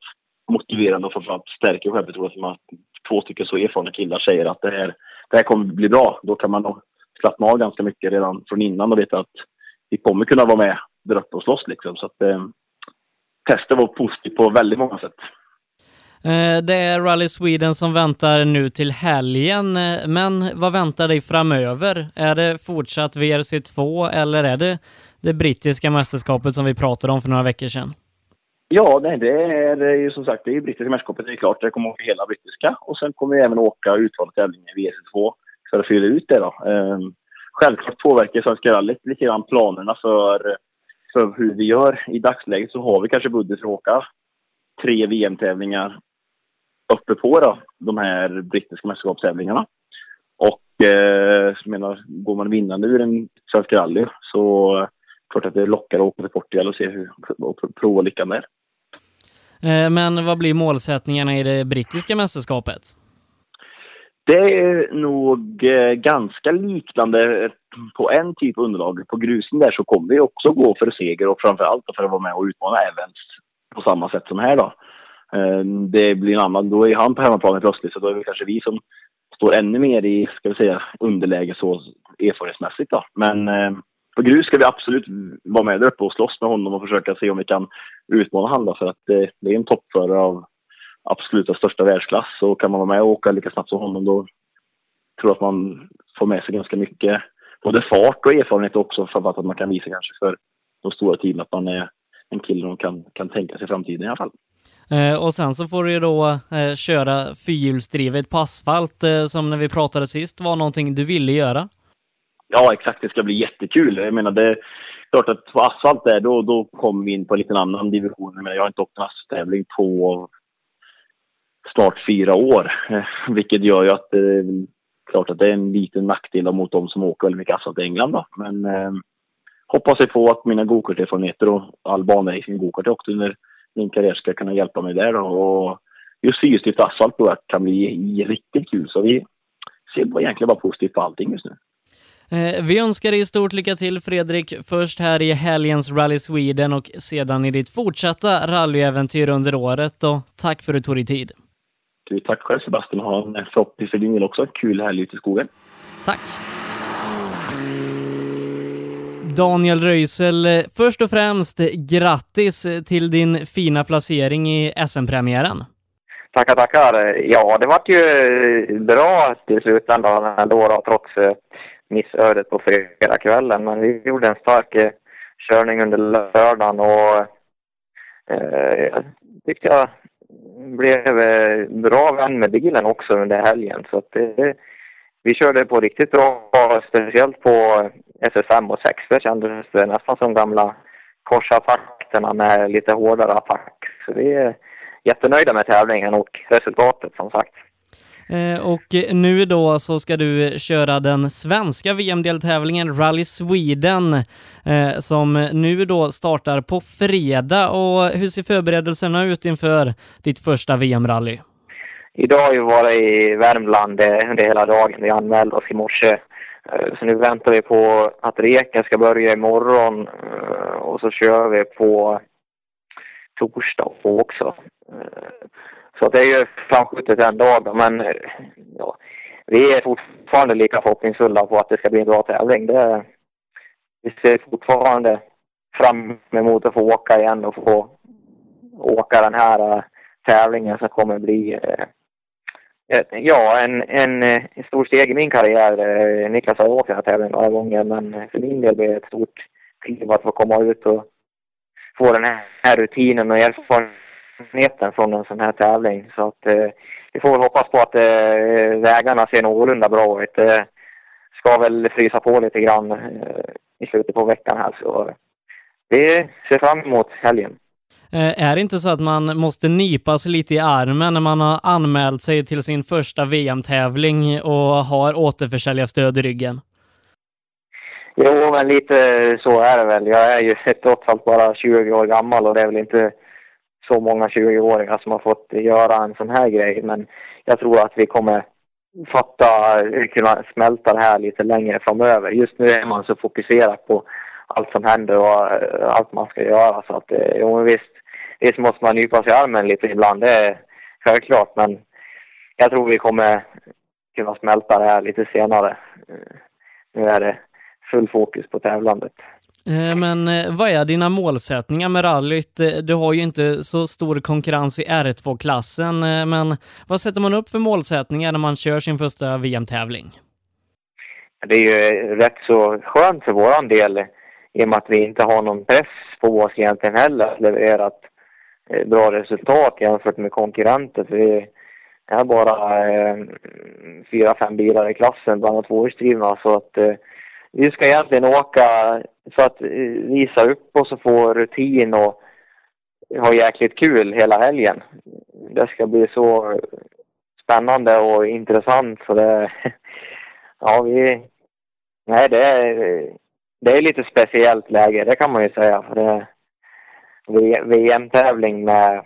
motiverande och framförallt stärker självförtroendet som att två stycken så erfarna killar säger att det här, det här kommer bli bra. Då kan man nog slappna av ganska mycket redan från innan och veta att vi kommer kunna vara med där uppe och slåss liksom. Så att eh, testet var positivt på väldigt många sätt. Eh, det är Rally Sweden som väntar nu till helgen, eh, men vad väntar dig framöver? Är det fortsatt VRC2 eller är det det brittiska mästerskapet som vi pratade om för några veckor sedan? Ja, nej, det är ju som sagt det är brittiska mästerskapet, det är klart. Det kommer åka hela brittiska och sen kommer vi även åka utvalda tävlingar i VRC2 för att fylla ut det då. Ehm, självklart påverkar Svenska rallyt lite grann planerna för, för hur vi gör. I dagsläget så har vi kanske budget för att åka tre VM-tävlingar uppe på då, de här brittiska mästerskapstävlingarna. Och eh, menar, går man vinnande ur en Svenska rally så eh, klart att det lockar att åka till Portugal och se hur, och prova lyckan där. Eh, Men vad blir målsättningarna i det brittiska mästerskapet? Det är nog eh, ganska liknande på en typ av underlag. På grusen där så kommer vi också gå för seger och framförallt för att vara med och utmana Evans på samma sätt som här då. Ehm, det blir en annan, då är han på hemmaplan plötsligt så då är det kanske vi som står ännu mer i, ska vi säga, underläge så erfarenhetsmässigt då. Men ehm, på grus ska vi absolut vara med där uppe och slåss med honom och försöka se om vi kan utmana honom för att eh, det är en toppförare av absoluta största världsklass och kan man vara med och åka lika snabbt som honom då tror jag att man får med sig ganska mycket både fart och erfarenhet också för att man kan visa kanske för de stora teamen att man är en kille de kan, kan tänka sig i framtiden i alla fall. Eh, Och sen så får du ju då eh, köra fyrhjulsdrivet på asfalt eh, som när vi pratade sist var någonting du ville göra. Ja, exakt. Det ska bli jättekul. Jag menar, det är klart att på asfalt där, då, då kommer vi in på en liten annan division. Jag, menar, jag har inte åkt en asfalttävling på snart fyra år, eh, vilket gör ju att det är klart att det är en liten nackdel mot de som åker väldigt mycket asfalt i England. Då. Men eh, hoppas jag på att mina gokarterfarenheter och all banracing gokart jag åkt under min karriär ska kunna hjälpa mig där. Och just fyrhjulsdrift asfalt då kan bli riktigt kul. Så vi ser bara egentligen bara positivt på allting just nu. Eh, Vi önskar dig stort lycka till Fredrik, först här i helgens Rally Sweden och sedan i ditt fortsatta rallyäventyr under året och tack för att du tog dig tid. Du, tack själv Sebastian ha en förhoppningsvis för din del också. Kul helg ute i skogen. Tack. Daniel Röisel, eh, först och främst eh, grattis eh, till din fina placering i SM-premiären. Tackar, tackar. Ja, det vart ju bra till slutändan ändå då, trots missödet på fredagskvällen. Men vi gjorde en stark körning under lördagen och eh, jag tyckte jag blev bra vän med bilen också under helgen. Så att eh, vi körde på riktigt bra, speciellt på SS5 och 6. Det kändes det nästan som gamla korsattackerna med lite hårdare attack. Så vi är jättenöjda med tävlingen och resultatet som sagt. Eh, Och nu då så ska du köra den svenska VM-deltävlingen Rally Sweden eh, som nu då startar på fredag. Och hur ser förberedelserna ut inför ditt första VM-rally? Idag har vi varit i Värmland eh, under hela dagen. Vi anmälde oss i morse. Eh, så nu väntar vi på att reken ska börja imorgon eh, och så kör vi på torsdag också. Eh, så det är ju framskjutet en dag då, men ja, vi är fortfarande lika förhoppningsfulla på att det ska bli en bra tävling. Det, vi ser fortfarande fram emot att få åka igen och få åka den här tävlingen som kommer bli Eh, ja, en, en, en stor steg i min karriär. Eh, Niklas har åkt den här tävlingen några gånger men för min del blir det ett stort kliv att få komma ut och få den här, rutinen och erfarenheten från en sån här tävling. Så att eh, vi får väl hoppas på att eh, vägarna ser någorlunda bra ut. Det ska väl frysa på lite grann eh, i slutet på veckan här så vi ser fram emot helgen. Eh, är det inte så att man måste nypa sig lite i armen när man har anmält sig till sin första VM-tävling och har återförsäljarstöd i ryggen? Jo, men lite så är det väl. Jag är ju trots allt bara 20 år gammal och det är väl inte så många 20-åringar som har fått göra en sån här grej. Men jag tror att vi kommer fatta, kunna smälta det här lite längre framöver. Just nu är man så fokuserad på allt som händer och eh, allt man ska göra. Så att, eh, jo, men visst, visst måste man nypa sig i armen lite ibland. Det är självklart, men jag tror vi kommer kunna smälta det här lite senare. Eh, Nu är det full fokus på tävlandet. Men vad är dina målsättningar med rallyt? Du har ju inte så stor konkurrens i R2-klassen, eh, men vad sätter man upp för målsättningar när man kör sin första VM-tävling? Det är ju rätt så skönt för våran del i och med att vi inte har någon press på oss egentligen heller att leverera ett eh, bra resultat jämfört med konkurrenter. För vi är bara eh, fyra, fem bilar i klassen bland de tvåhjulsdrivna så att eh, vi ska egentligen åka för att eh, visa upp oss och få rutin och ha jäkligt kul hela helgen. Det ska bli så spännande och intressant så det... Ja, vi... Nej, det är, det är lite speciellt läge, det kan man ju säga. För det är VM-tävling med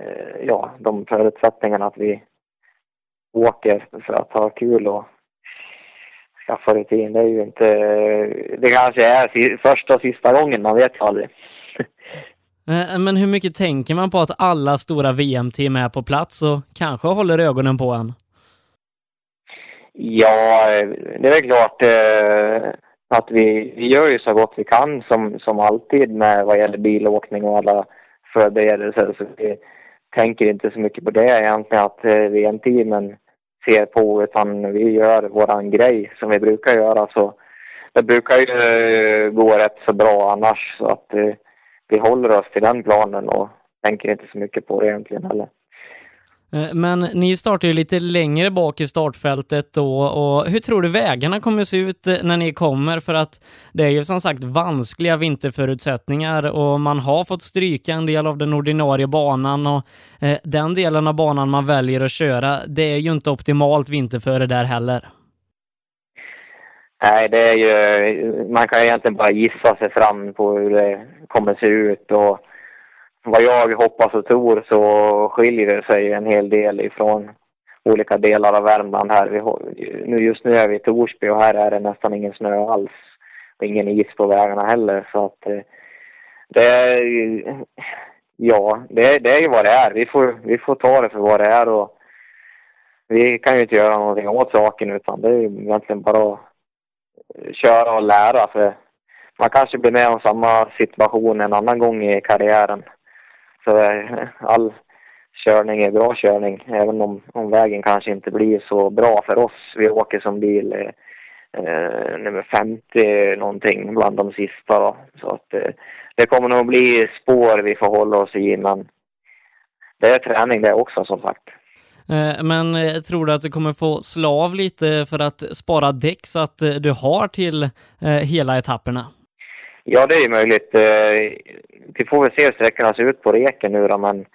eh, ja, de förutsättningarna att vi åker för att ha kul och skaffa rutin. Det är ju inte... Det kanske är första och sista gången, man vet ju aldrig. Eh, Men hur mycket tänker man på att alla stora VM-team är på plats och kanske håller ögonen på en? Ja, det är väl klart eh, att vi, vi gör ju så gott vi kan som, som alltid med vad gäller bilåkning och alla förberedelser. Så vi tänker inte så mycket på det egentligen att eh, VM-teamen ser på utan vi gör våran grej som vi brukar göra. Så det brukar ju eh, gå rätt så bra annars så att eh, vi håller oss till den planen och tänker inte så mycket på det egentligen heller. Eh, men ni startar ju lite längre bak i startfältet då och hur tror du vägarna kommer se ut eh, när ni kommer? För att det är ju som sagt vanskliga vinterförutsättningar och man har fått stryka en del av den ordinarie banan och eh, den delen av banan man väljer att köra, det är ju inte optimalt vinterföre där heller. Nej, det är ju... Man kan egentligen bara gissa sig fram på hur det kommer se ut och vad jag hoppas och tror så skiljer det sig en hel del ifrån olika delar av Värmland här. Vi, nu, just nu är vi i Torsby och här är det nästan ingen snö alls. Och ingen is på vägarna heller så att eh, det är ju- Ja, det, är- det är ju vad det är. Vi får, vi får ta det för vad det är och vi kan ju inte göra någonting åt saken utan det är ju egentligen bara att köra och lära för man kanske blir med om samma situation en annan gång i karriären. Så all körning är bra körning, även om, om vägen kanske inte blir så bra för oss. Vi åker som bil eh, eh nummer 50 någonting bland de sista då. Så att eh, det kommer nog bli spår vi får hålla oss i men det är träning det också som sagt. Eh, men eh, tror du att du kommer få slav lite för att spara däck så att du har till hela etapperna? Ja, det är ju möjligt. Eh, vi får väl se hur sträckorna ser ut på reken nu då, men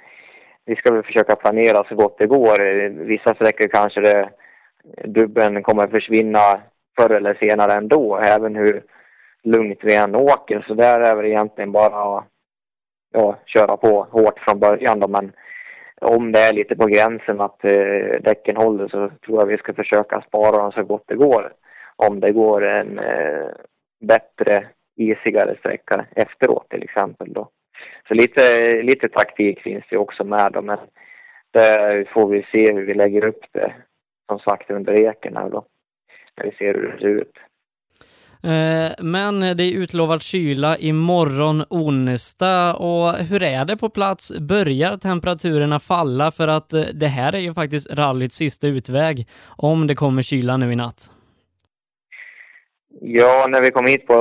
vi ska väl försöka planera så gott det går. Vissa sträckor kanske det, dubben kommer försvinna förr eller senare ändå, även hur lugnt vi än åker. Så där är väl egentligen bara att ja, köra på hårt från början då, men om det är lite på gränsen att eh, däcken håller så tror jag vi ska försöka spara dem så gott det går. Om det går en eh, bättre, isigare sträcka efteråt till exempel då. Så lite, lite taktik finns det också med då, men det får vi se hur vi lägger upp det som sagt under eken här då. När vi ser hur det ser ut. Eh, men det är utlovat kyla imorgon onsdag och hur är det på plats? Börjar temperaturerna falla för att eh, det här är ju faktiskt rallyts sista utväg om det kommer kyla nu i natt? Ja, när vi kom hit på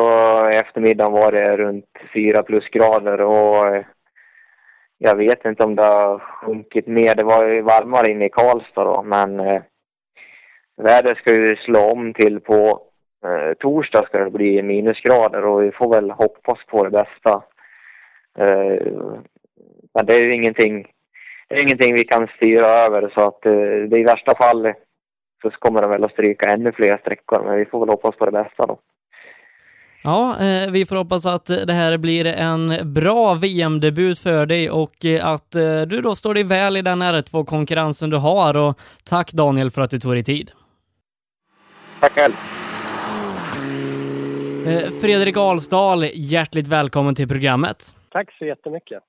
eftermiddagen var det runt fyra plusgrader och eh, jag vet inte om det har sjunkit mer. Det var ju varmare inne i Karlstad då, men eh, vädret ska ju slå om till på eh, torsdag ska det bli minusgrader och vi får väl hoppas på det bästa. Eh, men det är ju ingenting, det är ingenting vi kan styra över så att eh, det i värsta fall så kommer de väl att stryka ännu fler sträckor men vi får väl hoppas på det bästa då. Ja, eh, vi får hoppas att det här blir en bra VM-debut för dig och eh, att eh, du då står dig väl i den R2-konkurrensen du har och tack Daniel för att du tog dig tid. Tack själv. Fredrik Alsdal, hjärtligt välkommen till programmet. Tack så jättemycket.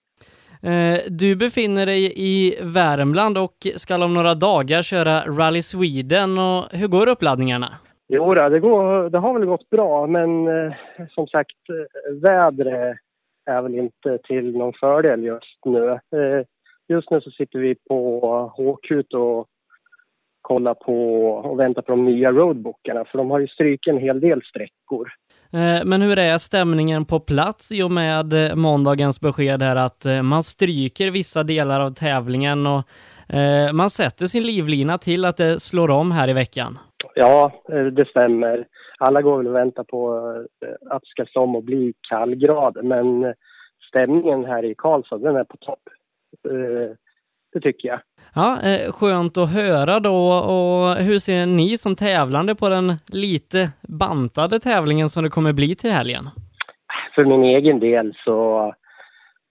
Eh, du befinner dig i Värmland och ska om några dagar köra Rally Sweden. Och hur går uppladdningarna? Jo, det, går, det har väl gått bra, men eh, som sagt, eh, vädret är väl inte till någon fördel just nu. Just nu så sitter vi på HQ och kollar på och väntar på de nya roadbookarna, för de har ju strykit en hel del sträckor. Eh, Men hur är stämningen på plats i och med eh, måndagens besked här att eh, man stryker vissa delar av tävlingen och man sätter sin livlina till att det slår om här i veckan? Ja, det stämmer. Alla går väl och väntar på att det ska slå om och bli kallgrad, men stämningen här i Karlstad, den är på topp. Det tycker jag. Ja, eh, skönt att höra då. Och hur ser ni som tävlande på den lite bantade tävlingen som det kommer bli till helgen? För min egen del så,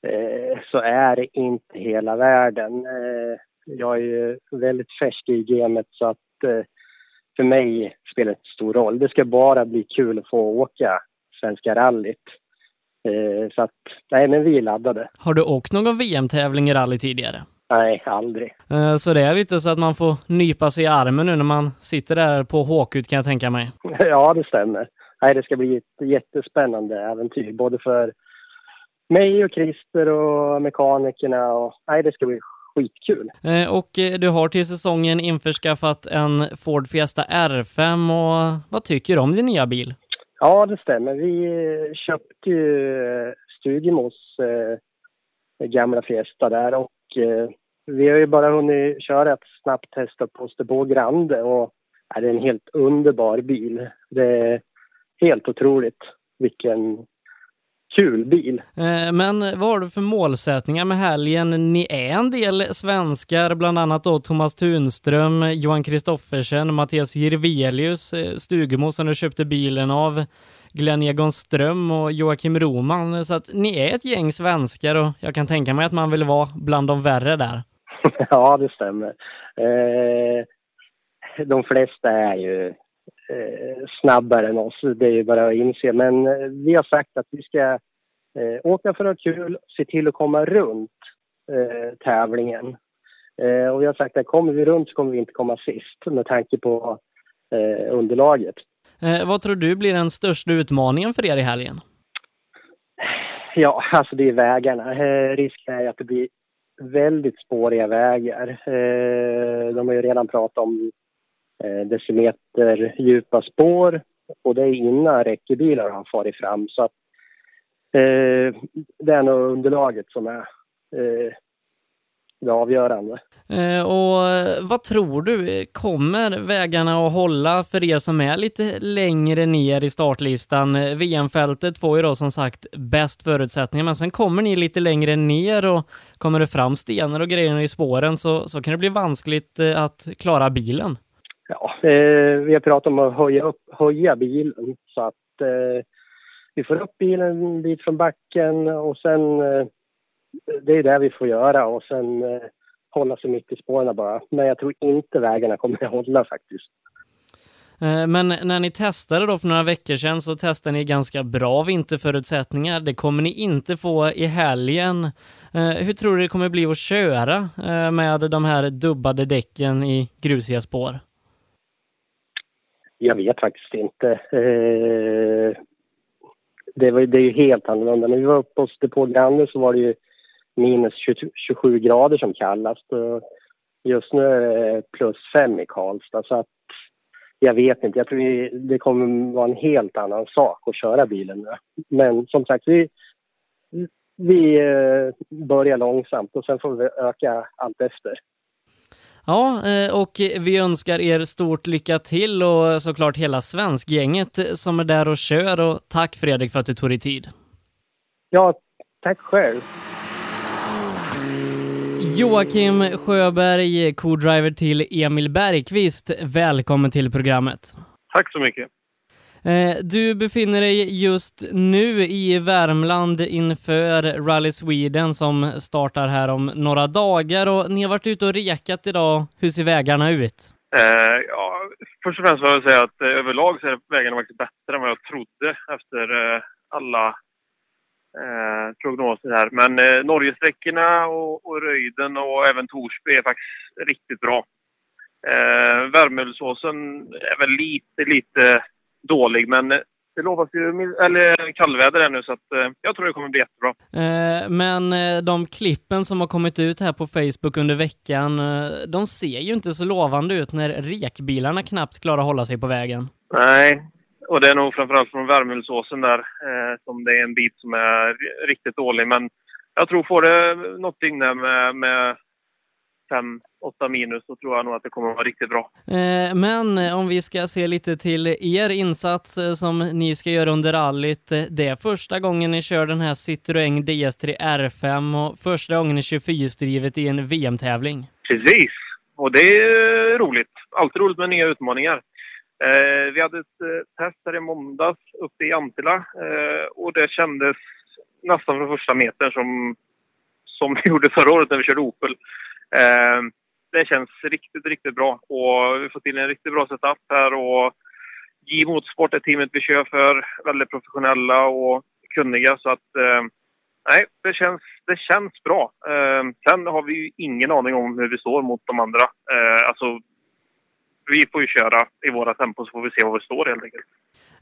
eh, så är det inte hela världen. Eh, jag är ju väldigt färsk i gamet så att för mig spelar det inte stor roll. Det ska bara bli kul att få åka Svenska rallyt. Så att, nej men vi är laddade. Har du åkt någon VM-tävling i rally tidigare? Nej, aldrig. Eh, Så det är lite så att man får nypa sig i armen nu när man sitter där på Håkut kan jag tänka mig. Ja, det stämmer. Nej, det ska bli ett jättespännande äventyr, både för mig och Christer och mekanikerna. Och, nej, det ska bli skitkul. Eh, Och eh, du har till säsongen införskaffat en Ford Fiesta R5 och vad tycker du om din nya bil? Ja, det stämmer. Vi köpte ju Stugemos gamla Fiesta där och eh, vi har ju bara hunnit köra ett snabbt test på Österbro Grande och är det är en helt underbar bil. Det är helt otroligt vilken kul bil. Eh, men vad har du för målsättningar med helgen? Ni är en del svenskar, bland annat då Thomas Tunström, Johan Kristoffersen, Mattias Jirvelius, eh, Stugemo som du köpte bilen av, Glenn Egon Ström och Joakim Roman. Så att ni är ett gäng svenskar och jag kan tänka mig att man vill vara bland de värre där. ja, det stämmer. Eh, de flesta är ju eh, snabbare än oss, det är ju bara att inse. Men eh, vi har sagt att vi ska eh, åka för att ha kul, se till att komma runt eh, tävlingen. Eh, och vi har sagt att kommer vi runt så kommer vi inte komma sist med tanke på underlaget. Vad tror du blir den största utmaningen för er i helgen? Ja, alltså det är vägarna. Eh, risken är att det blir väldigt spåriga vägar. Eh, de har ju redan pratat om eh, decimeter djupa spår och det är innan räckebilar har farit fram. Så att eh, det är nog underlaget som är eh, det avgörande. Eh, Och eh, vad tror du, kommer vägarna att hålla för er som är lite längre ner i startlistan? Eh, VM-fältet får ju då som sagt bäst förutsättningar, men sen kommer ni lite längre ner och kommer det fram stenar och grejer i spåren så, så kan det bli vanskligt eh, att klara bilen. Ja, eh, vi har pratat om att höja, upp, höja bilen så att eh, vi får upp bilen en bit från backen och sen eh, det är det vi får göra och sen eh, hålla sig mitt i spåren bara. Men jag tror inte vägarna kommer att hålla faktiskt. Eh, Men när ni testade då för några veckor sedan så testade ni ganska bra vinterförutsättningar. Det kommer ni inte få i helgen. Eh, Hur tror du det kommer bli att köra eh, med de här dubbade däcken i grusiga spår? Jag vet faktiskt inte. Det, var, det är ju helt annorlunda. När vi var uppe hos Depå Grande så var det ju minus 20, 27 grader som kallast. Just nu är det plus fem i Karlstad. Så att jag vet inte. Jag tror det kommer vara en helt annan sak att köra bilen nu. Men som sagt, vi, vi eh, börjar långsamt och sen får vi öka allt efter. Ja, eh, och vi önskar er stort lycka till och såklart hela svenskgänget som är där och kör och tack Fredrik för att du tog dig tid. Ja, tack själv. Joakim Sjöberg, co-driver till Emil Bergqvist. Välkommen till programmet. Tack så mycket. Eh, Du befinner dig just nu i Värmland inför Rally Sweden som startar här om några dagar och ni har varit ute och rekat idag. Hur ser vägarna ut? Eh, ja, först och främst vill jag säga att eh, överlag så är vägarna faktiskt bättre än vad jag trodde efter eh, alla eh, prognoser här. Men eh, Norgesträckorna och, och Röjden och även Torsby är faktiskt riktigt bra. Eh, värmölsåsen är väl lite, lite dålig, men det lovas ju eller kallväder här nu så att eh, jag tror det kommer bli jättebra. Eh, Men eh, de klippen som har kommit ut här på Facebook under veckan, eh, de ser ju inte så lovande ut när rekbilarna knappt klarar att hålla sig på vägen. Nej, och det är nog framförallt från värmölsåsen där eh, som det är en bit som är ri- riktigt dålig. Men jag tror får det något dygn med, med 5-8 minus så tror jag nog att det kommer att vara riktigt bra. Eh, Men om vi ska se lite till er insats eh, som ni ska göra under rallyt. eh, Det är första gången ni kör den här Citroën DS3 R5 och första gången ni kör fyrhjulsdrivet i en VM-tävling. Precis! Och det är roligt. Alltid roligt med nya utmaningar. Eh, vi hade ett eh, test här i måndags uppe i Antilla eh, och det kändes nästan från första metern som, som vi gjorde förra året när vi körde Opel. Eh, det känns riktigt, riktigt bra och vi får till en riktigt bra setup här och J Motorsport är teamet vi kör för. Väldigt professionella och kunniga så att eh, nej, det känns, det känns bra. Eh, sen har vi ju ingen aning om hur vi står mot de andra. Eh, alltså, vi får ju köra i våra tempo så får vi se var vi står helt enkelt.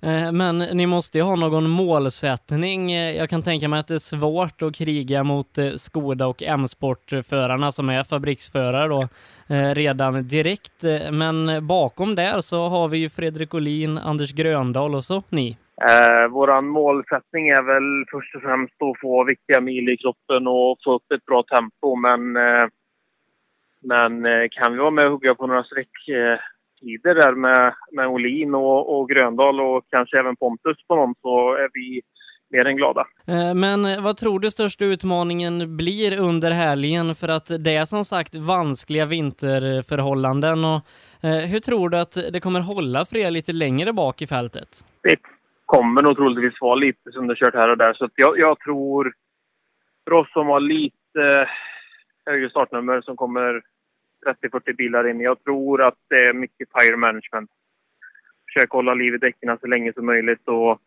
Eh, Men ni måste ju ha någon målsättning. Eh, Jag kan tänka mig att det är svårt att kriga mot eh, Skoda och M-sportförarna som är fabriksförare då redan direkt. Men bakom där så har vi ju Fredrik Olin, Anders Gröndal och så ni. Eh, våran målsättning är väl först och främst att få viktiga mil i kroppen och få upp ett bra tempo. Men, eh, men eh, kan vi vara med och hugga på några sträcktider tider där med, med Olin och, och Gröndal och kanske även Pontus på någon så är vi mer än glada. Eh, Men eh, vad tror du största utmaningen blir under helgen? För att det är som sagt vanskliga vinterförhållanden och hur tror du att det kommer hålla för er lite längre bak i fältet? Det kommer nog troligtvis vara lite sönderkört här och där. Så att jag, jag tror, för oss som har lite högre startnummer som kommer 30-40 bilar in. Jag tror att det är mycket tire management. Försöka hålla liv i däcken så länge som möjligt och,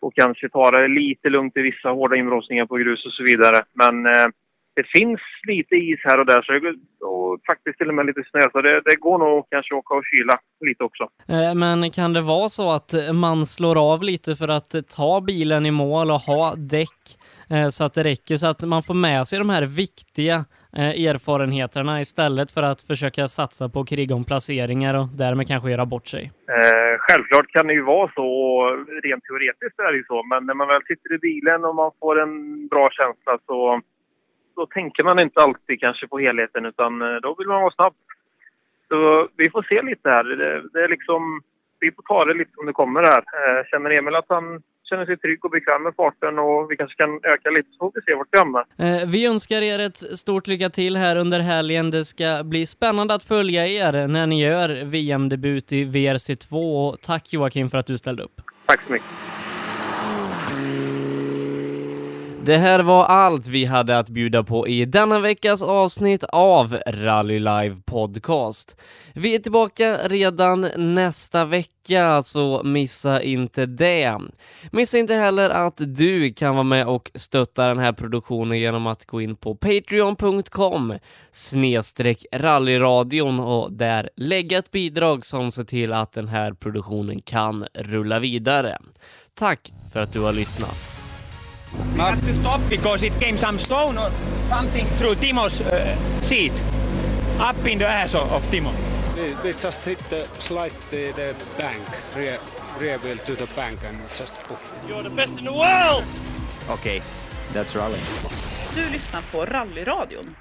och kanske ta det lite lugnt i vissa hårda inbromsningar på grus och så vidare. Men eh, det finns lite is här och där så det, och faktiskt till och med lite snö. Så det, det går nog kanske att åka och kyla lite också. Eh, Men kan det vara så att man slår av lite för att ta bilen i mål och ha däck eh, så att det räcker så att man får med sig de här viktiga eh, erfarenheterna istället för att försöka satsa på att kriga om placeringar och därmed kanske göra bort sig? Eh, självklart kan det ju vara så, och rent teoretiskt är det ju så. Men när man väl sitter i bilen och man får en bra känsla så då tänker man inte alltid kanske på helheten utan eh, då vill man vara snabb. Så vi får se lite här. Det, det är liksom, vi får ta det lite som det kommer här. Eh, känner Emil att han känner sig trygg och bekväm med farten och vi kanske kan öka lite så får vi se vart vi hamnar. Eh, Vi önskar er ett stort lycka till här under helgen. Det ska bli spännande att följa er när ni gör VM-debut i VRC2 och tack Joakim för att du ställde upp. Tack så mycket. Det här var allt vi hade att bjuda på i denna veckas avsnitt av Rally Live Podcast. Vi är tillbaka redan nästa vecka, så missa inte det. Missa inte heller att du kan vara med och stötta den här produktionen genom att gå in på patreon.com snedstreck rallyradion och där lägga ett bidrag som ser till att den här produktionen kan rulla vidare. Tack för att du har lyssnat. We have to stop because it came some stone or something through Timo's uh, seat, up in the ass of, of Timo. We, we just hit the slide the, the bank, rear, rear wheel to the bank and just poof. You're the best in the world! Okay, that's rally. Du lyssnar på Rallyradion.